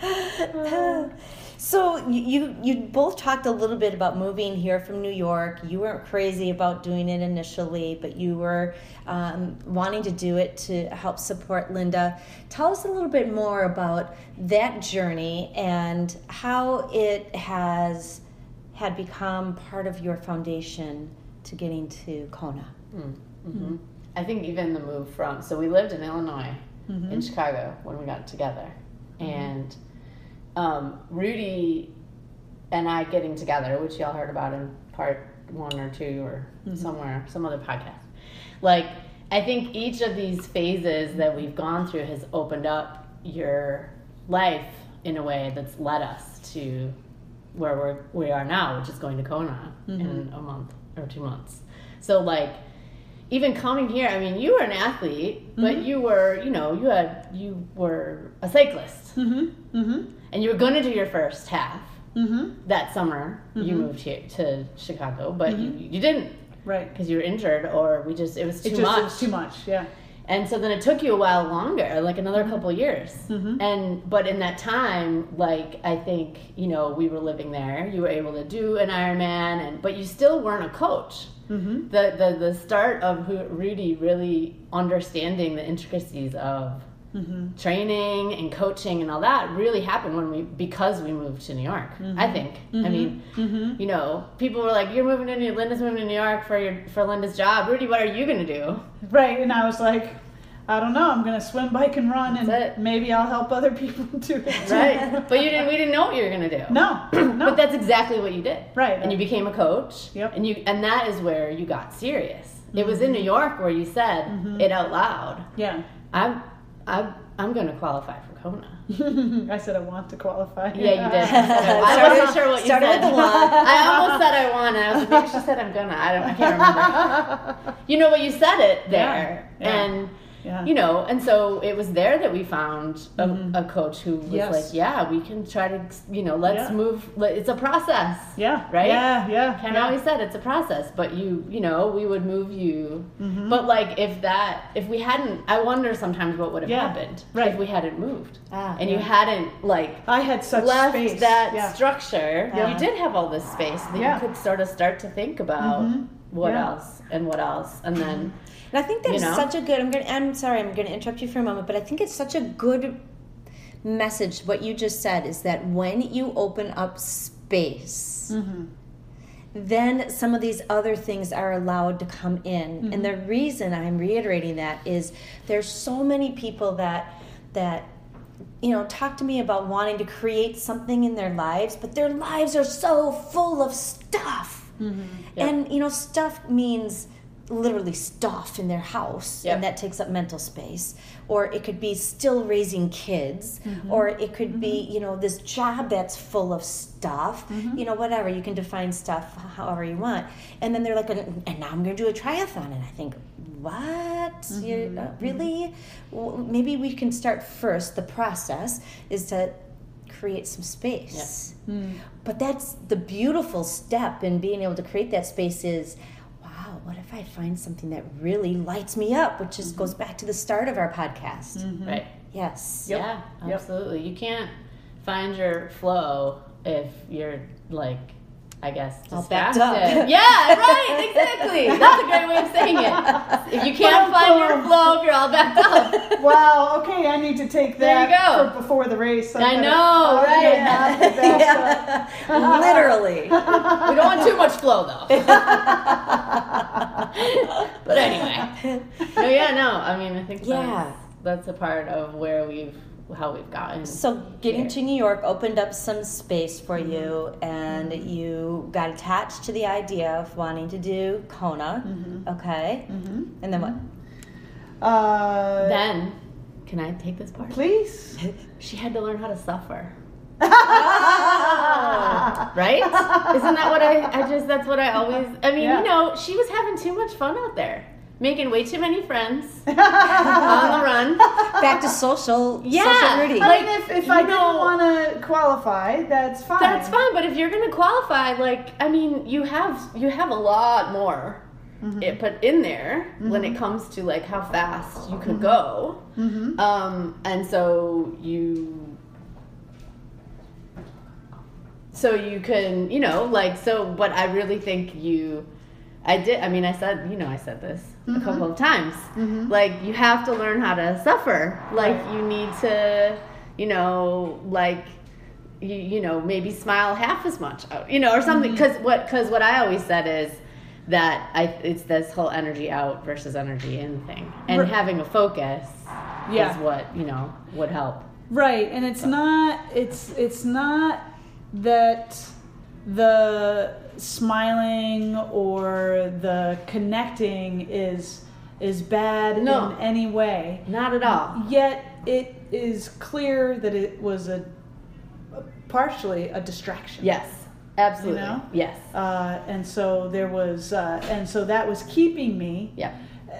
So you, you you both talked a little bit about moving here from New York. You weren't crazy about doing it initially, but you were um, wanting to do it to help support Linda. Tell us a little bit more about that journey and how it has had become part of your foundation to getting to Kona.
hmm I think even the move from so we lived in Illinois, in Chicago when we got together, and um, Rudy and I getting together, which y'all heard about in part one or two or somewhere, some other podcast. Like I think each of these phases that we've gone through has opened up your life in a way that's led us to where we're we are now, which is going to Kona in a month or two months. So like even coming here, I mean, you were an athlete, but
Mm-hmm.
you were, you know, you had you were a cyclist,
Mm-hmm. Mm-hmm.
and you were going to do your first half
Mm-hmm.
that summer. You moved here to Chicago, but you, you didn't
Right.
because you were injured, or we just it was too
It just
much.
it was too much. Yeah.
And so then it took you a while longer, like another couple years.
Mhm.
And but in that time, like I think you know we were living there. You were able to do an Ironman, and but you still weren't a coach.
Mm-hmm.
The the the start of Rudy really understanding the intricacies of
Mm-hmm.
training and coaching and all that really happened when we because we moved to New York. I think. I mean,
Mm-hmm.
you know, people were like, "You're moving to New Linda's moving to New York for your for Linda's job, Rudy. What are you gonna do?"
Right. And I was like, I don't know. I'm gonna swim, bike, and run, and
it.
maybe I'll help other people do it.
right? but you didn't. We didn't know what you were gonna do.
No. No.
But that's exactly what you did.
Right.
And you became a coach.
Yep.
And you and that is where you got serious. It was in New York where you said it out loud.
yeah.
I'm I'm I'm gonna qualify for Kona.
I said I want to qualify.
Yeah, you did. I wasn't sure what you
Started
said.
with the one.
I almost said I want. and I was like, she said I'm gonna. I don't. I can't remember. you know, what you said it there,
Yeah. Yeah.
and
Yeah.
you know, and so it was there that we found a, a coach who was
Yes.
like, yeah, we can try to, you know, let's
Yeah.
move. It's a process.
Yeah.
Right?
Yeah. Yeah.
Ken
yeah.
always said it's a process, but you, you know, we would move you.
Mm-hmm.
But like, if that, if we hadn't, I wonder sometimes what would have
Yeah,
happened
right.
if we hadn't moved,
Ah,
and you hadn't like
I had such
left
space.
that
yeah.
structure.
Yeah.
You did have all this space that
Yeah.
you could sort of start to think about
Mhm.
What
Yeah.
else and what else, and then
And I think that's
You know?
such a good. I'm gonna. I'm sorry. I'm gonna interrupt you for a moment, but I think it's such a good message. What you just said is that when you open up space,
Mm-hmm.
then some of these other things are allowed to come in. And the reason I'm reiterating that is there's so many people that that you know talk to me about wanting to create something in their lives, but their lives are so full of stuff. Mm-hmm.
Yep.
And you know, stuff means literally stuff in their house,
Yep.
and that takes up mental space. Or it could be still raising kids, mm-hmm. or it could be mm-hmm. you know this job that's full of stuff. You know, whatever you can define stuff however you want. And then they're like, and now I'm going to do a triathlon, and I think, what? You uh, really? Well, maybe we can start first. The process is to create some space. Hmm. But that's the beautiful step in being able to create that space is wow, what if I find something that really lights me up, which just mm-hmm. goes back to the start of our podcast. Mm-hmm.
right,
Yes.
yeah,
Yep.
absolutely. You can't find your flow if you're like. I guess
All
distracted.
backed up.
yeah, right, exactly. That's a great way of saying it. If you can't find your flow, you're all backed up,
Wow. Okay, I need to take
There
that
you go.
for before the race.
I
gotta-
know, oh,
I'll
right?
get half the best stuff.
Literally.
we don't want too much flow though. but anyway, no, yeah, no. I mean, I think
Yeah.
that's, that's a part of where we've how we've gotten.
So getting
here.
to New York opened up some space for mm-hmm. you, and you got attached to the idea of wanting to do Kona. Mm-hmm. Okay. Mm-hmm. And then what?
Uh,
Then, can I take this part?
please.
She had to learn how to suffer. Right? Isn't that what I? I just that's what I always. I mean,
Yeah.
you know, she was having too much fun out there, making way too many friends on the run.
Back to social.
Yeah.
Social Rudy.
I
Like,
mean, if, if I
know-
didn't want to qualify, that's fine.
That's fine, but if you're gonna qualify, like I mean, you have you have a lot more it put in there when it comes to like how fast you could go.
Mm-hmm.
Um, and so you, so you can, you know, like so. But I really think you, I did. I mean, I said, you know, I said this a mm-hmm. couple of times. Mm-hmm. Like you have to learn how to suffer. Like you need to, you know, like you, you know maybe smile half as much uh, you know or something mm-hmm. because what because what i always said is that i it's this whole energy out versus energy in thing and
Right.
having a focus
Yeah.
is what you know would help
Right, and it's not it's it's not that the smiling or the connecting is is bad
No.
in any way.
not at all
Yet it is clear that it was a, partially a distraction.
yes absolutely
You know?
yes
Uh, and so there was, uh, and so that was keeping me
yep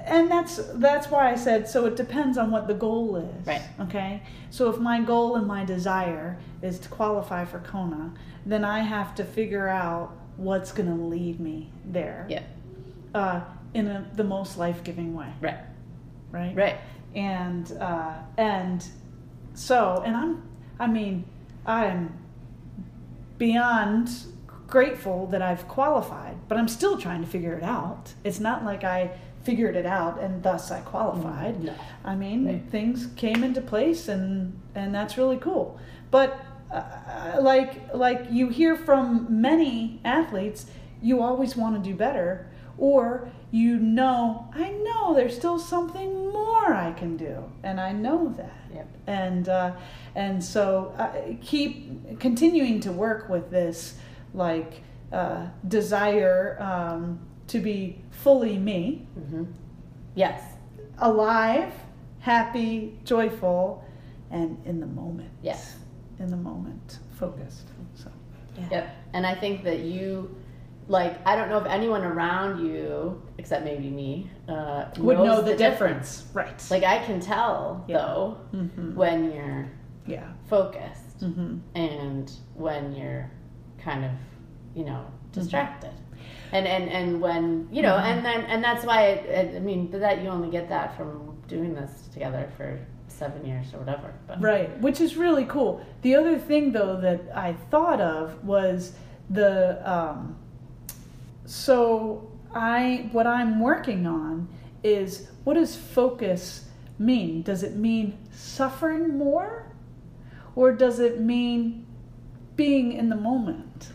and that's that's why I said so. It depends on what the goal is.
Right.
Okay. So if my goal and my desire is to qualify for Kona, then I have to figure out what's going to lead me there.
Yeah.
Uh, in a, the most life giving way.
Right.
Right.
Right.
And uh, and so and I'm I mean I'm beyond grateful that I've qualified, but I'm still trying to figure it out. It's not like I figured it out and thus I qualified.
No.
I mean,
Right.
things came into place and and that's really cool. But uh, like like you hear from many athletes, you always want to do better or you know, I know there's still something more I can do and I know that
Yep.
and uh, and so uh, keep continuing to work with this like uh, desire um, to be fully me
hmm Yes.
alive happy joyful and in the moment
Yes.
In the moment focused so
Yep. And I think that you, like, I don't know if anyone around you, except maybe me, uh,
would know the, difference. right
Like, I can tell,
Yeah.
though,
Mhm.
when you're
yeah
focused
hmm
and when you're kind of, you know, distracted. And, and, and when, you know, and then, and that's why, it, I mean, but that you only get that from doing this together for seven years or whatever. But
Right, which is really cool. The other thing, though, that I thought of was the. Um, so I, what I'm working on is what does focus mean? Does it mean suffering more, or does it mean being in the moment?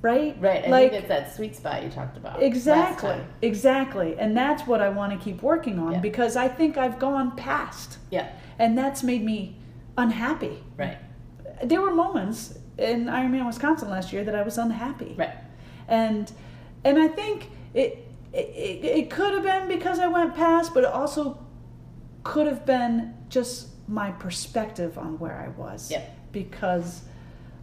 Right.
Right. I
like
think it's that sweet spot you talked about.
exactly, exactly, and that's what I want to keep working on
Yeah.
because I think I've gone past,
Yeah.
And that's made me unhappy
Right.
there were moments in Ironman Wisconsin last year that I was unhappy,
Right.
and and I think it it, it could have been because I went past, but it also could have been just my perspective on where I was,
Yeah.
because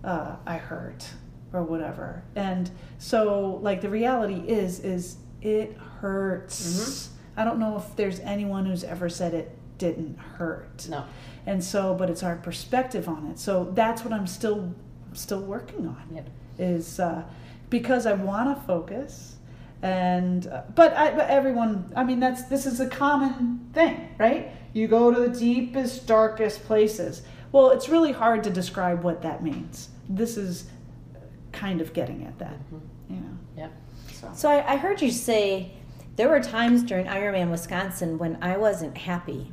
uh, I hurt or whatever, and so like the reality is is it hurts. I don't know if there's anyone who's ever said it didn't hurt.
No.
and so but it's our perspective on it. So that's what i'm still still working on
Yep.
is uh, because i want to focus and uh, but I, but everyone i mean that's this is a common thing right? You go to the deepest darkest places. Well it's really hard to describe what that means. This is kind of getting at that you know?
Yep.
so.
So I, I heard you say there were times during Ironman Wisconsin when I wasn't happy.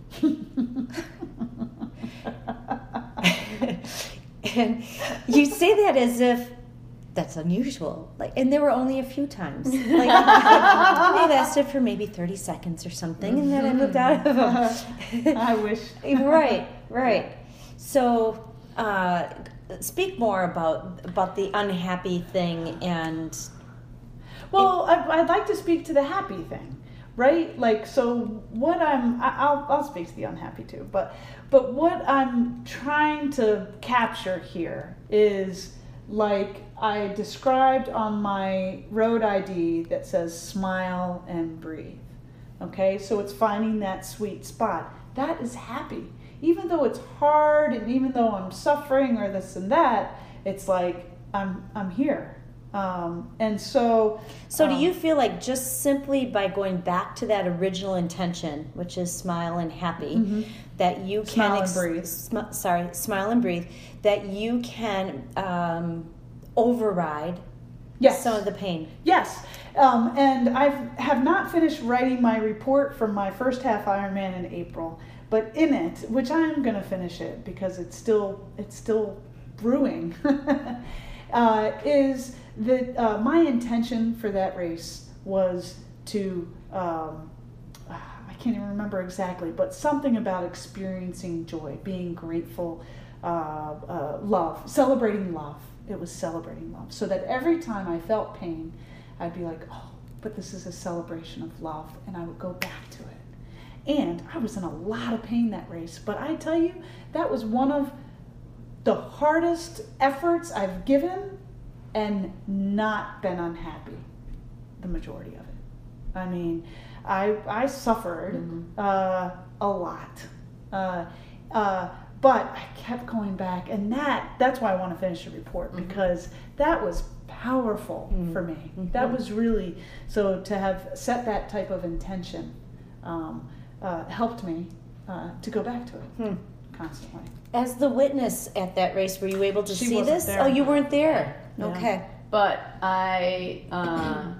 and you say that as if that's unusual. Like, and there were only a few times. Like, they lasted for maybe thirty seconds or something, and then I moved out of them.
i wish
right, right. So, uh, speak more about about the unhappy thing and
Well, I'd like to speak to the happy thing, right? Like, so what I'm, I'll, I'll speak to the unhappy too, but, but what I'm trying to capture here is like I described on my road ID that says smile and breathe. Okay, so it's finding that sweet spot. That is happy. Even though it's hard and even though I'm suffering or this and that, it's like I'm I'm here. Um, and so
So, do
um,
you feel like just simply by going back to that original intention, which is smile and happy, that you
Mm-hmm. Smile
can
and breathe.
sm- sorry, smile and breathe, that you can um, override
Yes.
some of the pain?
Yes, um, and I have not finished writing my report from my first half Ironman in April, but in it, which I am going to finish it because it's still it's still brewing, uh, is that uh, my intention for that race was to um, I can't even remember exactly, but something about experiencing joy, being grateful, uh, uh, love, celebrating love. It was celebrating love. So that every time I felt pain, I'd be like, oh, but this is a celebration of love. And I would go back to it. And I was in a lot of pain that race. But I tell you, that was one of the hardest efforts I've given and not been unhappy the majority of it. I mean, I I suffered uh, a lot, uh, uh, but I kept going back, and that that's why I want to finish the report because that was powerful for me. That was really so to have set that type of intention um, uh, helped me uh, to go back to it constantly.
As the witness at that race, were you able to
She
see this?
there.
Oh, you weren't there. Okay.
But I, uh,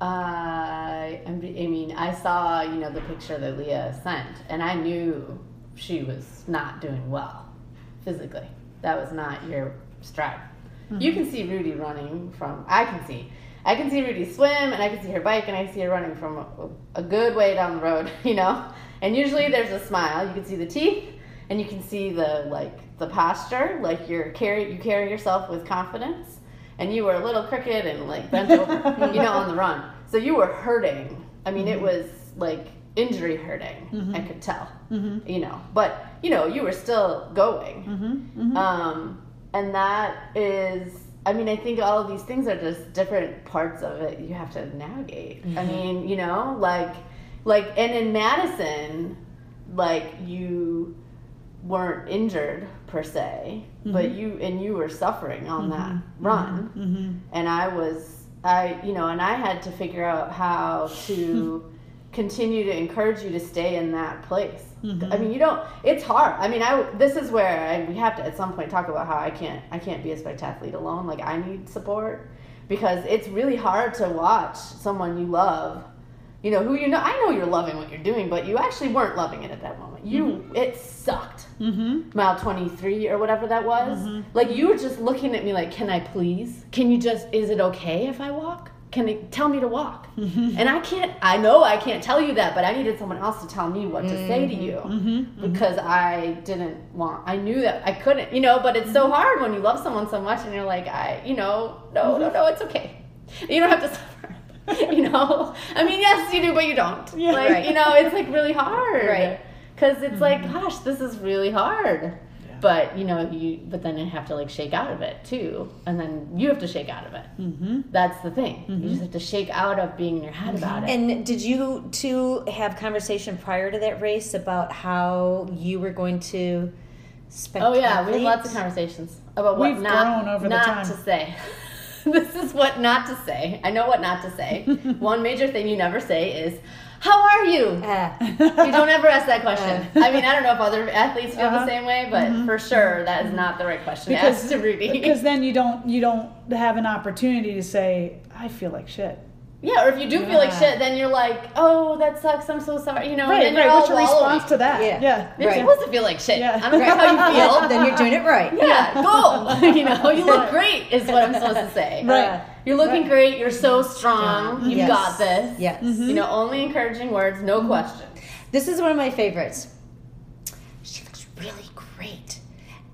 I, I mean, I saw you know the picture that Leah sent, and I knew she was not doing well physically. That was not your stride. You can see Rudy running from. I can see. I can see Rudy swim, and I can see her bike, and I can see her running from a, a good way down the road. You know, and usually there's a smile. You can see the teeth, and you can see the like the posture, like you're carry you carry yourself with confidence, and you were a little crooked and like bent over, you know, on the run. So you were hurting. I mean, it mm-hmm. was like injury hurting. I mm-hmm. could tell, mm-hmm. you know, but you know, you were still going. Um, and that is, I mean, I think all of these things are just different parts of it you have to navigate. I mean, you know, like, like, and in Madison, like you weren't injured per se, but mm-hmm. you and you were suffering on that mm-hmm. run, mm-hmm. and I was, I, you know, and I had to figure out how to continue to encourage you to stay in that place. I mean, you don't. It's hard. I mean, I. This is where I, we have to at some point talk about how I can't. I can't be a spectathlete alone. Like I need support because it's really hard to watch someone you love. You know who you know. I know you're loving what you're doing, but you actually weren't loving it at that moment. You. Mm-hmm. It sucked. Mm-hmm. Mile 23 or whatever that was. Mm-hmm. Like you were just looking at me like, "Can I please? Can you just? Is it okay if I walk?" Can you tell me to walk? And I can't, I know I can't tell you that, but I needed someone else to tell me what to say to you because I didn't want, I knew that I couldn't, you know, but it's so hard when you love someone so much and you're like, I, you know, no, no, no, it's okay. You don't have to suffer, you know? I mean, yes, you do, but you don't.
Yeah.
Like,
Right.
you know, it's like really hard.
Right.
Because it's like, mm-hmm. gosh, this is really hard. But you know, you but then you have to like shake out of it too, and then you have to shake out of it. Mm-hmm. That's the thing. You mm-hmm. just have to shake out of being in your head about mm-hmm. it.
And did you two have conversation prior to that race about how you were going to spectate?
oh yeah, we had lots of conversations about what
We've
not
grown over the time.
to say. this is what not to say. I know what not to say. One major thing you never say is, "How are you?"
Ah,
You don't ever ask that question. I mean, I don't know if other athletes feel the
Uh-huh.
same way, but for sure that is not the right question to ask to Rudy.
because then you don't you don't have an opportunity to say I feel like shit.
Yeah, or if you do feel like shit, then you're like, oh, that sucks. I'm so sorry. You know,
Right,
and then
right.
you're
What's your
all wallowing.
response to that?
Yeah.
yeah.
You're
Right.
supposed to feel like shit.
Yeah.
I don't care how you feel.
then you're doing it right.
Yeah, go. you know, you look great is what I'm supposed to say.
Right.
You're looking
Right.
great. You're so strong. You've
Yes.
got this.
Yes.
Mm-hmm.
You know, only encouraging words, no question.
This is one of my favorites. She looks really great.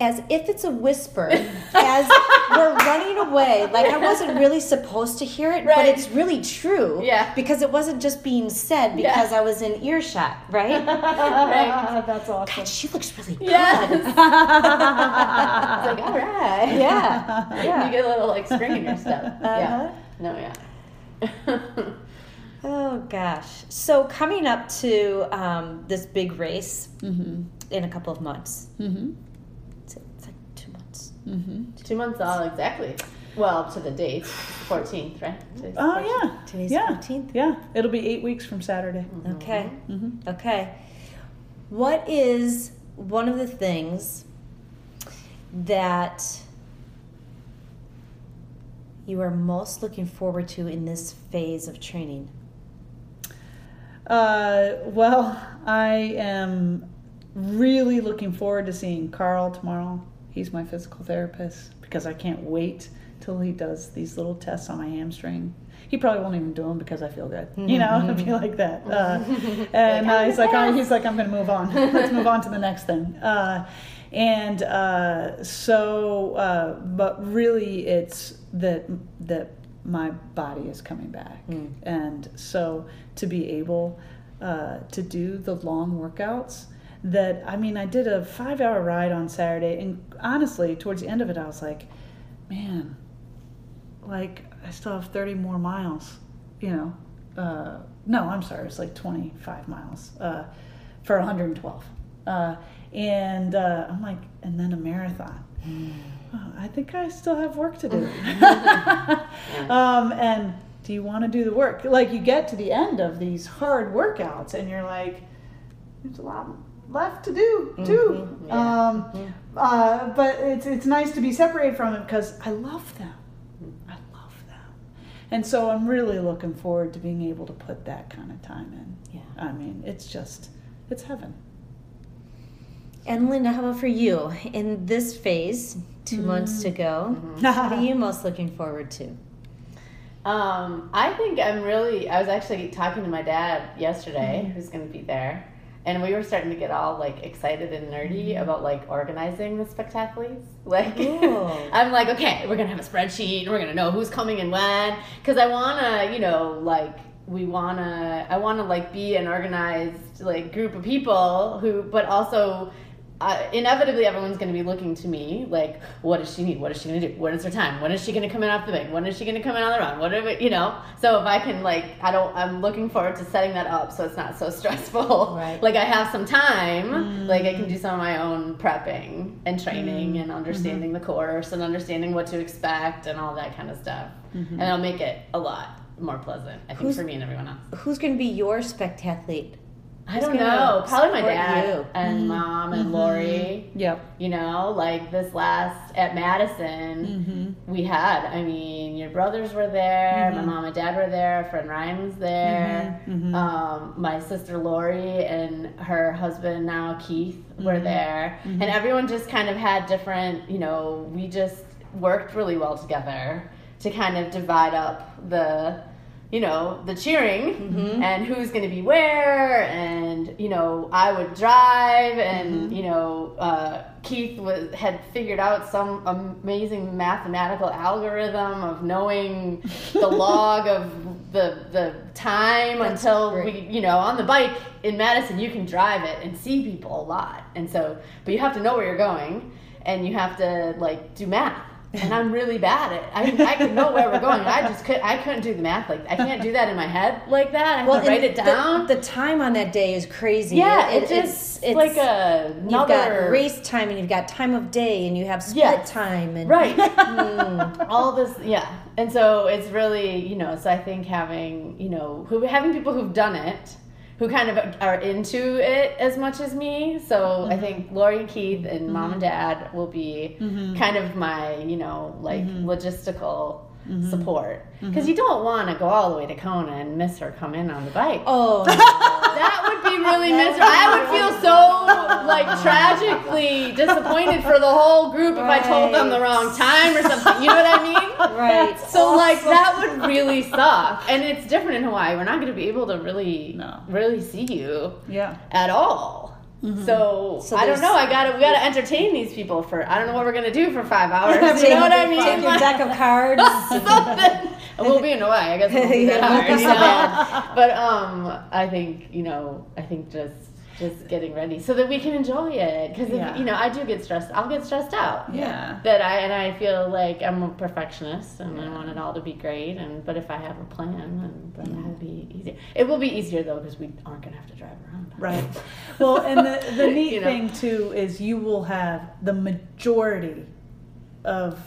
As if it's a whisper, as we're running away. Like I wasn't really supposed to hear it, but it's really true.
Yeah.
Because it wasn't just being said
Yeah.
because I was in earshot, right?
Right.
That's awesome.
God, she looks really good.
Yes. it's like, all right.
Yeah.
You get a little like spring in your step.
Uh-huh.
Yeah. No, yeah.
Oh gosh. So coming up to um, this big race in a couple of months.
Mm-hmm.
It's, it's like two months.
Two all exactly. Well, to the date, fourteenth, right? Today's
Oh
14th.
yeah.
Today's
yeah.
14th?
Yeah. It'll be eight weeks from Saturday.
Okay.
Mm-hmm.
Okay. What is one of the things that you are most looking forward to in this phase of training?
Uh, well, I am really looking forward to seeing Carl tomorrow. He's my physical therapist because I can't wait till he does these little tests on my hamstring. He probably won't even do them because I feel good. You know, it'd be like that. Uh, and uh, he's like, oh, he's like, I'm going to move on. Let's move on to the next thing. Uh, and uh, so, uh, but really, it's that that my body is coming back, and so to be able uh, to do the long workouts. That I mean, I did a five-hour ride on Saturday, and honestly, towards the end of it, I was like, man, like I still have 30 more miles, you know, uh, no, I'm sorry, it's like 25 miles uh, for 112. Uh, and uh, I'm like, and then a marathon. Oh, I think I still have work to do. um, and do you want to do the work? Like you get to the end of these hard workouts, and you're like, there's a lot left to do too.
Mhm, yeah.
Um, uh, but it's it's nice to be separated from it because I love them. I love them, and so I'm really looking forward to being able to put that kind of time in.
Yeah.
I mean, it's just it's heaven.
And Linda, how about for you? In this phase, two months to go, what are you most looking forward to?
Um, I think I'm really. I was actually talking to my dad yesterday, who's going to be there, and we were starting to get all like excited and nerdy mm-hmm. about like organizing the spectathletes. Like. I'm like, okay, we're gonna have a spreadsheet, and we're gonna know who's coming and when, because I wanna, you know, like we wanna, I wanna like be an organized like group of people who, but also uh, inevitably everyone's going to be looking to me like what does she need? What is she going to do? What is her time? When is she going to come in off the bank? When is she going to come in on the run? Whatever you know? So if i can like i don't i'm looking forward to setting that up so it's not so stressful.
Right.
like i have some time. Like i can do mm. some of my own prepping and training mm. and mm-hmm. understanding the course and understanding what to expect and all that kind of stuff mm-hmm. and it'll make it a lot more pleasant i think
Who's-
for me and everyone else.
Who's going to be your spectathlete?
I don't know. Probably my dad
you?
and mom and lori.
Yep.
you know like this last at madison we had i mean your brothers were there my mom and dad were there friend ryan was there. Um, my sister lori and her husband now keith were there. And everyone just kind of had different you know we just worked really well together to kind of divide up the you know the cheering and who's going to be where and you know i would drive and you know uh, keith was had figured out some amazing mathematical algorithm of knowing the log of the the time until we you know on the bike in madison you can drive it and see people a lot. And so but you have to know where you're going and you have to like do math and I'm really bad at. I I could know where we're going. I just could. I couldn't do the math like I can't do that in my head like that. I have to write it down.
The, the time on that day is crazy.
yeah,
It-
it, just
it's, it's
like a
You've got race time and you've got time of day and you have split
Yes.
time and
right. Hmm. All this, yeah, and so it's really you know. So I think having you know who having people who've done it. Who kind of are into it as much as me. So I mm-hmm. think Lori and Keith and mom and mm-hmm. dad will be mm-hmm. kind of my, you know, like logistical Mm-hmm. support. Mm-hmm. Because you don't want to go all the way to Kona and miss her come in on the bike.
oh
That would be really miserable. I would feel so like tragically disappointed for the whole group if I told them the wrong time or something. You know what I mean?
right.
So like that would really suck. And it's different in Hawaii. We're not going to be able to really
No.
really see you
Yeah.
at all. So,
So
I don't know. I got to we got to entertain these people for I don't know what we're gonna do for five hours.
Take-
You know what I mean?
Take your deck of cards.
something. We'll be in Hawaii. I guess it won't be that
Yeah,
hard. you know? But um, I think you know, I think just just getting ready so that we can enjoy it. Because
Yeah.
you know, I do get stressed. I'll get stressed out.
Yeah.
That I and I feel like I'm a perfectionist and I want it all to be great. And but if I have a plan, then, then it will be easier. It will be easier though because we aren't gonna have to drive around.
Right. Well, and the, the neat
You know.
thing too is you will have the majority of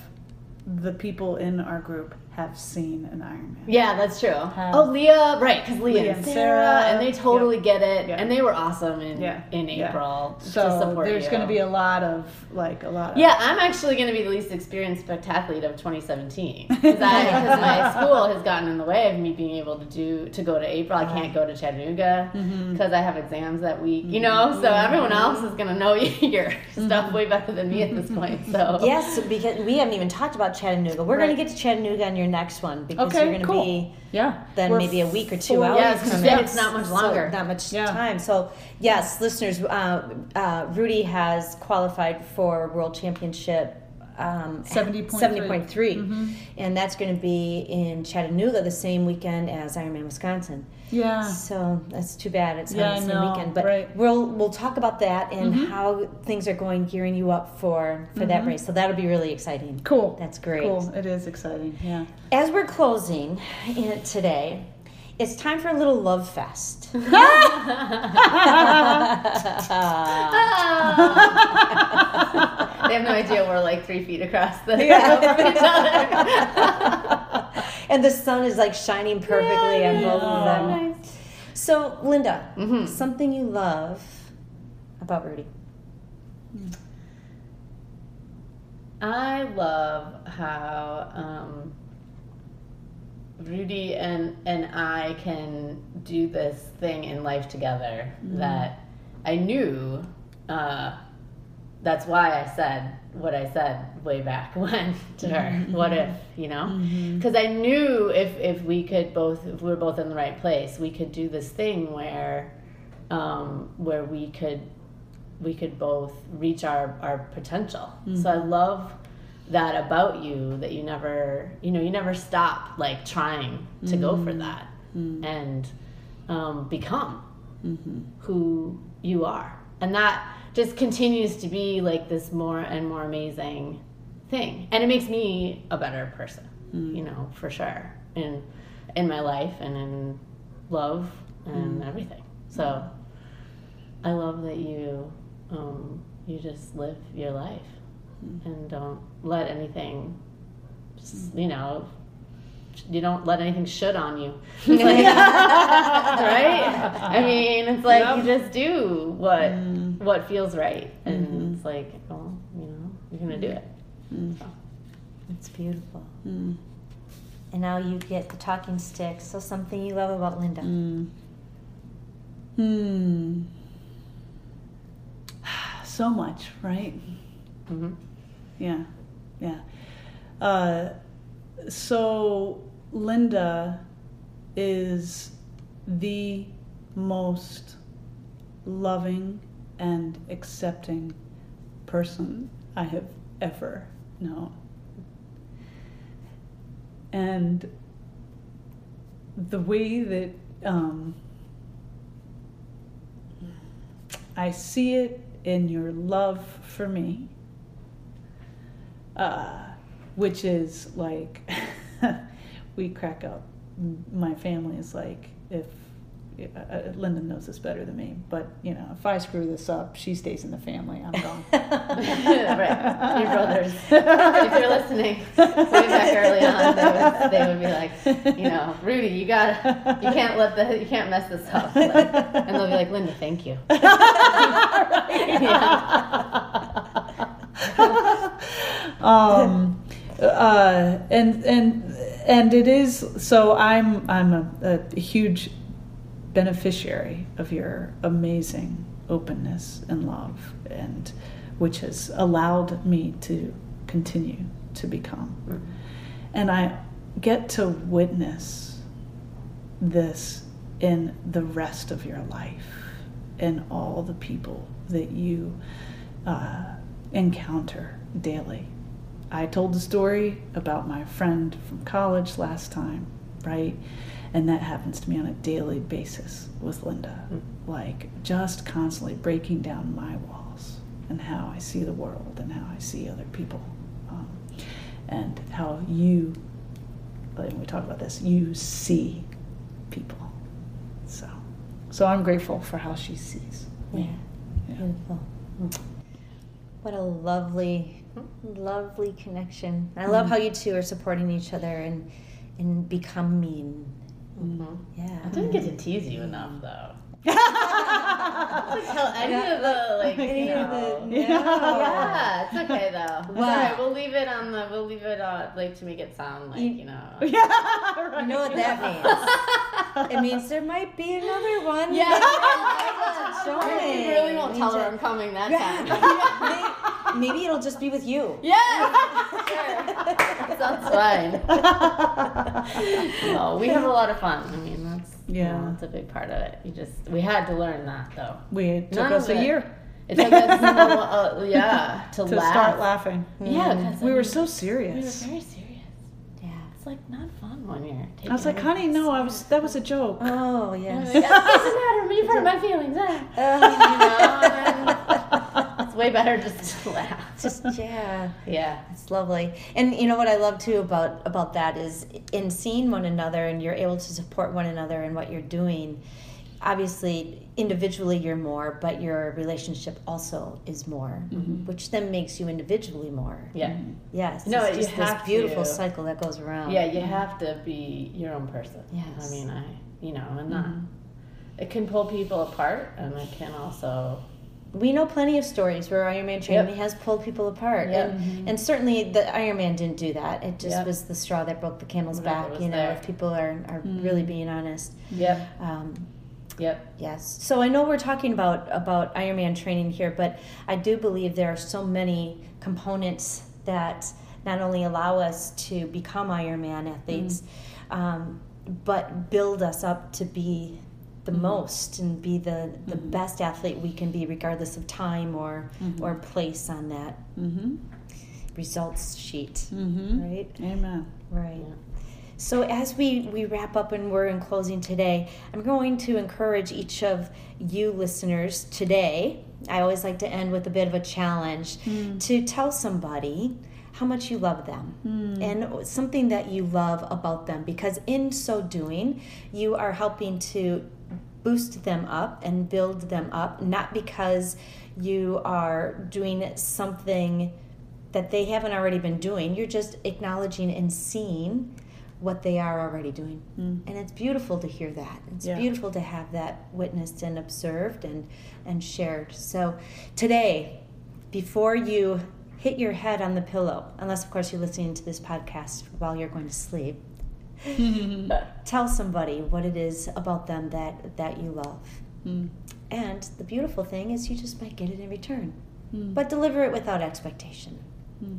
the people in our group have seen an Iron Man.
Yeah, that's true.
Have-
oh, Leah, right? Because Leah,
Leah
and
and
Sarah,
Sarah,
and they totally get it,
Yeah.
and they were awesome in
Yeah,
in
yeah.
April to
So
support
there's going to be a lot of like a lot of
Yeah, I'm actually going to be the least experienced spectathlete of 2017 because my school has gotten in the way of me being able to do to go to April. I can't go to Chattanooga
Mm-hmm.
because I have exams that week. You know, so everyone else is going to know your
Mm-hmm.
stuff way better than me at this point. So
Yes, because we haven't even talked about Chattanooga. We're going to get to Chattanooga on your next one because
Okay,
you're going to
cool.
be
yeah.
then
We're
maybe a week or two hours.
Yes, 'cause
from
then
it.
it's not much
So,
longer.
not much
Yeah.
time. So yes, listeners, uh, uh, Rudy has qualified for World Championship. Um,
70.3.
70.3. and that's going to be in Chattanooga the same weekend as Ironman Wisconsin.
Yeah.
So that's too bad it's
Yeah,
on the same
know,
weekend. But
right. Mm-hmm.
we'll we'll talk about that and how things are going, gearing you up for for that race. So that'll be really exciting.
Cool.
That's great.
Cool. It is exciting. Yeah.
As we're closing in- today, It's time for a little love fest.
they have no idea we're like three feet across the from each other.
and the sun is like shining perfectly on both of them.
Nice.
So, Linda,
Mhm.
something you love about Rudy.
I love how um, Rudy and and I can do this thing in life together that I knew. Uh, that's why I said what I said way back when to her. Mm-hmm. What if you know? Mm-hmm. Because I knew if if we could both if we were both in the right place, we could do this thing where um, where we could we could both reach our, our potential. So I mm-hmm. love that about you that you never you know you never stop like trying to go for that and um, become who you are. And that just continues to be like this more and more amazing thing. And it makes me a better person mm. you know for sure in in my life and in love and mm. everything. So I love that you um, you just live your life mm. and don't let anything just, you know you don't let anything should on you. Right? I mean it's like you just do what what feels right and it's like well you know you're gonna do it
It's beautiful. And now you get the talking stick. So, something you love about Linda.
Hmm. So much, right?
Mhm.
Yeah, yeah. Uh, so Linda is the most loving and accepting person I have ever known. And the way that um, I see it in your love for me, uh, which is like, we crack up. My family is like, if uh, uh, Linda knows this better than me, but you know, if I screw this up, she stays in the family. I'm gone.
right your brothers if you're listening way back early on they would, they would be like you know Rudy you gotta you can't let the you can't mess this up like, and they'll be like Linda thank you
um, uh, and and and it is so. I'm I'm a, a huge beneficiary of your amazing openness and love, and which has allowed me to continue to become. And I get to witness this in the rest of your life and all the people that you uh, encounter daily. I told the story about my friend from college last time, right? And that happens to me on a daily basis with Linda. Hmm. Like just constantly breaking down my walls and how I see the world and how I see other people. Um, and how you, when we talk about this, you see people. So, so I'm grateful for how she sees
Yeah.
me. Yeah.
Beautiful. Hmm. What a lovely, lovely connection. I love mm. how you two are supporting each other and and becoming. Yeah.
I didn't get to tease you enough though like tell any of the like you
Any of
know
the-
yeah it's okay though it's
Wow.
alright we'll leave it on the we'll leave it uh, like to make it sound like
You-
you know
You know what that means? it means there might be another one.
Yeah.
Show
You really won't tell her I'm coming that
Yeah.
time.
Maybe, maybe it'll just be with you.
Yeah, sure. Sounds fine. no, we have a lot of fun. I mean, that's
Yeah.
yeah, that's a big part of it. You just we had to learn that though.
We it took
None
us a
it.
year
It took us a, uh, yeah to,
to
laugh.
start laughing.
Yeah, 'cause, I
We were
mean,
so serious.
we were very serious.
Yeah.
It's like not fun when you're. Taking
I was like, honey, no, I was that was a joke.
Oh
It
yes.
doesn't matter. You've hurt my feelings. Eh?
Uh,
You know, and it's way better just to laugh.
Just yeah.
yeah.
It's lovely. And you know what I love too about about that is in seeing one another and you're able to support one another in what you're doing. Obviously, individually you're more, but your relationship also is more, mm-hmm. which then makes you individually more.
Yeah.
Yes.
No,
it's
you
just this
have
beautiful
to.
cycle that goes around.
Yeah, you have to be your own person.
Yes.
I mean, I, you know, and mm-hmm. not, it can pull people apart and it can also,
We know plenty of stories where Ironman training
Yep.
has pulled people apart,
Yep.
and and certainly the Ironman didn't do that. It just
Yep.
was the straw that broke the camel's
Whatever
back. You know,
there.
if people are are really being honest.
yep,
Um,
yep.
Yes. So I know we're talking about about Ironman training here, but I do believe there are so many components that not only allow us to become Ironman athletes, um, but build us up to be the mm-hmm. most and be the, the mm-hmm. best athlete we can be, regardless of time or mm-hmm. or place on that
Mm-hmm.
results sheet.
Mm-hmm.
Right.
Amen.
Right. So as we, we wrap up and we're in closing today, I'm going to encourage each of you listeners today. I always like to end with a bit of a challenge mm. to tell somebody how much you love them mm. and something that you love about them because in so doing, you are helping to boost them up and build them up, not because you are doing something that they haven't already been doing. You're just acknowledging and seeing what they are already doing. Mm-hmm. And it's beautiful to hear that. It's
Yeah.
beautiful to have that witnessed and observed and, and shared. So today, before you hit your head on the pillow, unless of course you're listening to this podcast while you're going to sleep, tell somebody what it is about them that, that you love. Hmm. And the beautiful thing is you just might get it in return. Hmm. But deliver it without expectation. Hmm.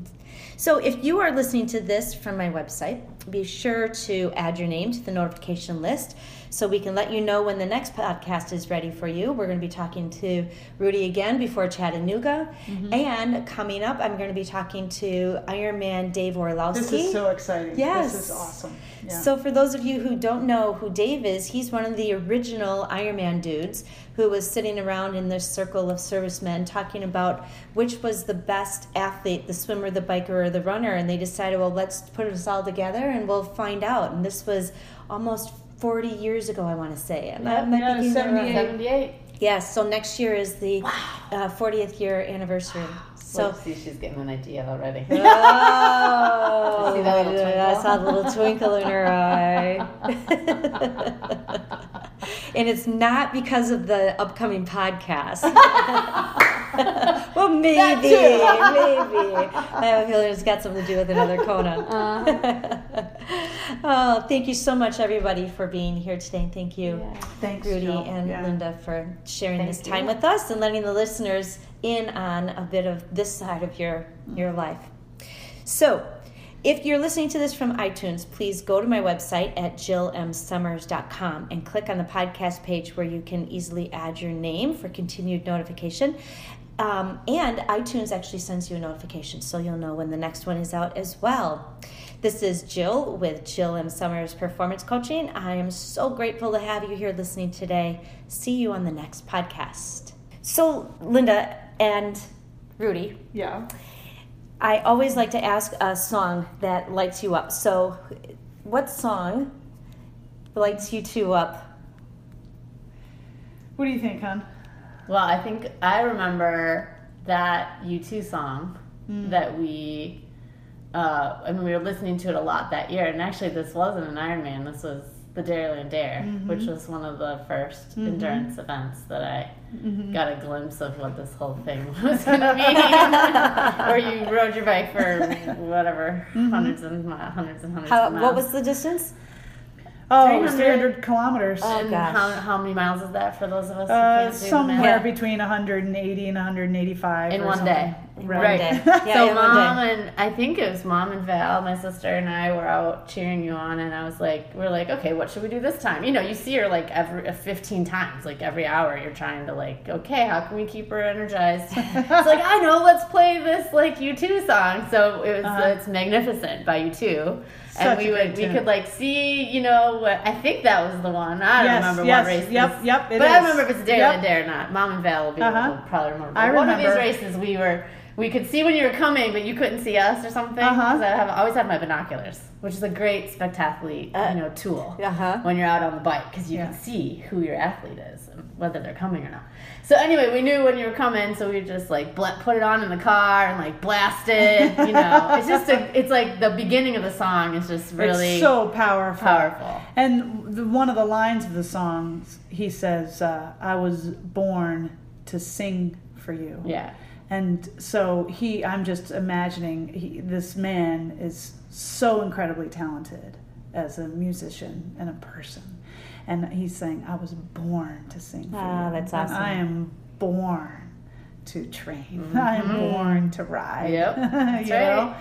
So if you are listening to this from my website, be sure to add your name to the notification list so we can let you know when the next podcast is ready for you. We're going to be talking to Rudy again before Chattanooga. Mm-hmm. And coming up, I'm going to be talking to Ironman Dave Orlowski.
This is so exciting.
Yes.
This is awesome. Yeah.
So, for those of you who don't know who Dave is, he's one of the original Ironman dudes who was sitting around in this circle of servicemen talking about which was the best athlete, the swimmer, the biker, or the runner. And they decided, well, let's put us all together and we'll find out. And this was almost 40 years ago, I want to say. Am I- am
yeah,
thinking
78.
78.
Yes, so next year is the uh, 40th year anniversary. So,
Let's see, she's getting an idea already.
Oh,
See that little
I saw the little twinkle in her eye. and it's not because of the upcoming podcast. well, maybe, maybe. I have a feeling it's got something to do with another Kona.
Uh-huh.
oh, thank you so much, everybody, for being here today. And Thank you.
Thanks,
Rudy
Jill.
and
Yeah.
Linda for sharing
Thank
this time
you.
with us and letting the listeners in on a bit of this side of your your life. So, if you're listening to this from iTunes, please go to my website at jillmsommers.com and click on the podcast page where you can easily add your name for continued notification. Um, and iTunes actually sends you a notification, so you'll know when the next one is out as well. This is Jill with Jill M. Sommers Performance Coaching. I am so grateful to have you here listening today. See you on the next podcast. So, Linda and Rudy,
Yeah.
I always like to ask a song that lights you up. So, what song lights you two up?
What do you think, hon?
Well, I think I remember that U2 song
Mm.
that we, uh, I mean, we were listening to it a lot that year. And actually, this wasn't an Ironman. This was the Dairyland Dare,
Mm-hmm.
which was one of the 1st endurance events that I
Mm-hmm.
got a glimpse of what this whole thing was going to be. Where you rode your bike for whatever, hundreds and mi- hundreds and hundreds
Mm-hmm. How,
of miles.
what was the distance?
Oh, it was
300
300 kilometers.
Oh,
and
gosh.
how, how many miles is that for those of us who
Uh,
can't do
somewhere
math?
between 180 and 185.
In
or
one
something.
day.
In
Right.
day. Yeah,
so mom
day.
and I think it was mom and Val, my sister and I were out cheering you on, and I was like, we're like, okay, what should we do this time? You know, you see her like every uh, 15 times, like every hour. You're trying to like, okay, how can we keep her energized? it's like I know, let's play this like U2 song. So it was
Uh-huh.
it's magnificent by U2.
Such
And we
a great
would we could like see, you know, what I think that was the one. I don't
Yes,
remember
yes,
what race.
yep,
this-
yep, it
but I
is.
remember if it's Dare
Yep.
or Dare or not. Mom and Val will be
Uh-huh.
able to probably remember.
I
But one of these races we were we could see when you were coming, but you couldn't see us or something.
Uh-huh.
I have I always have my binoculars, which is a great spectacularly you know tool
Uh-huh.
when you're out on the bike because you
Yeah.
can see who your athlete is and whether they're coming or not. So anyway, we knew when you were coming, so we just like bla- put it on in the car and like blast it. You know, it's just a, it's like the beginning of the song is just really
it's so powerful.
powerful.
And the, one of the lines of the songs, he says, uh, "I was born to sing for you."
Yeah.
And so he, I'm just imagining he, this man is so incredibly talented as a musician and a person. And he's saying, I was born to sing for
Ah,
you.
that's
And
awesome.
I am born to train. I am born to ride.
Yep,
you know?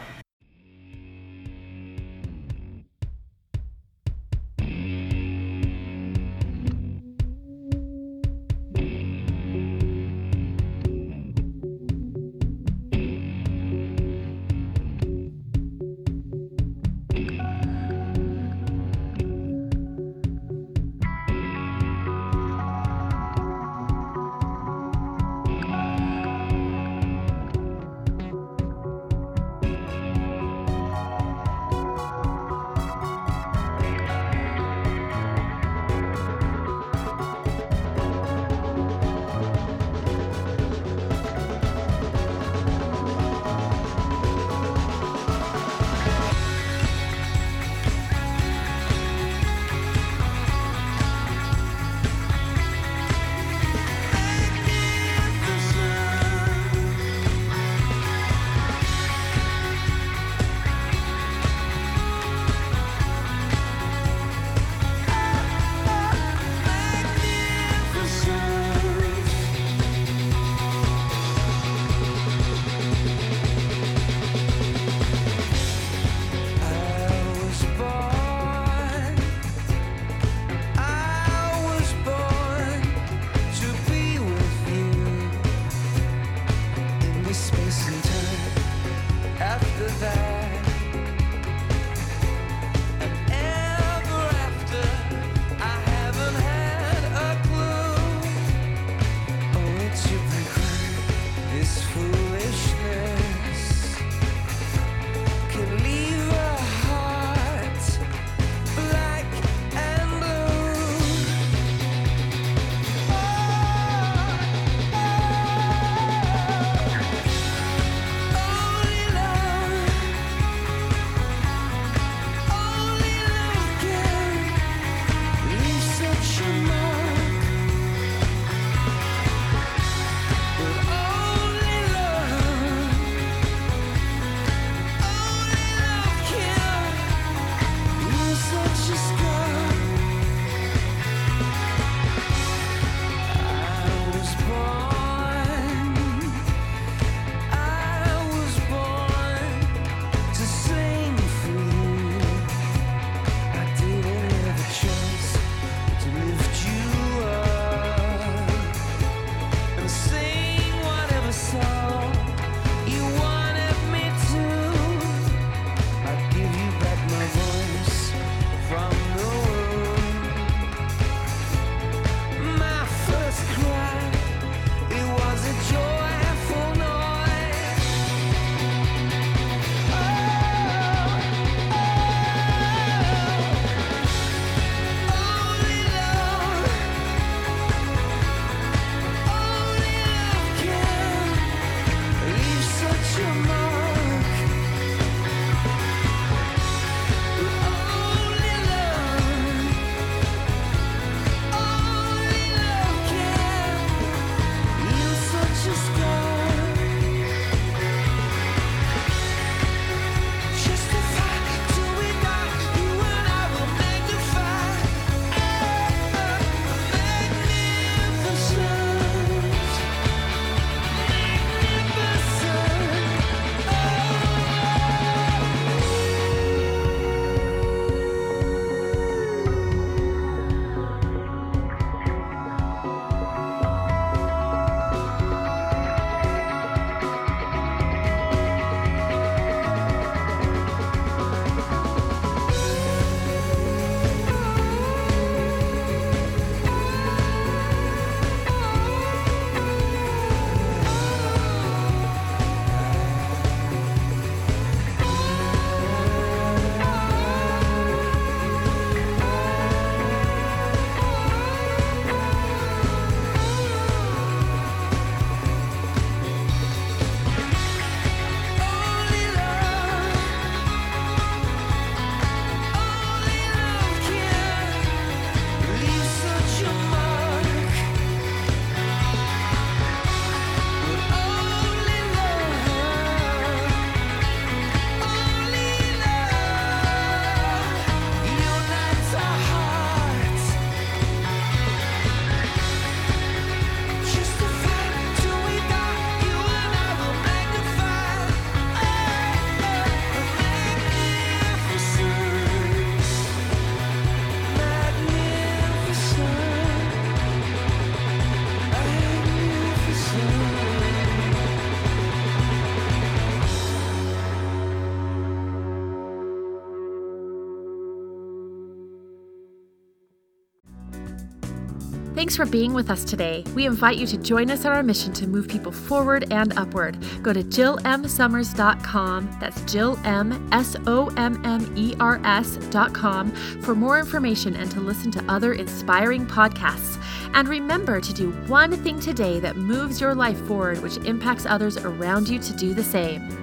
Thanks for being with us today. We invite you to join us on our mission to move people forward and upward. Go to jillmsommers.com. That's Jill M S O M M E R S.com for more information and to listen to other inspiring podcasts. And remember to do one thing today that moves your life forward, which impacts others around you to do the same.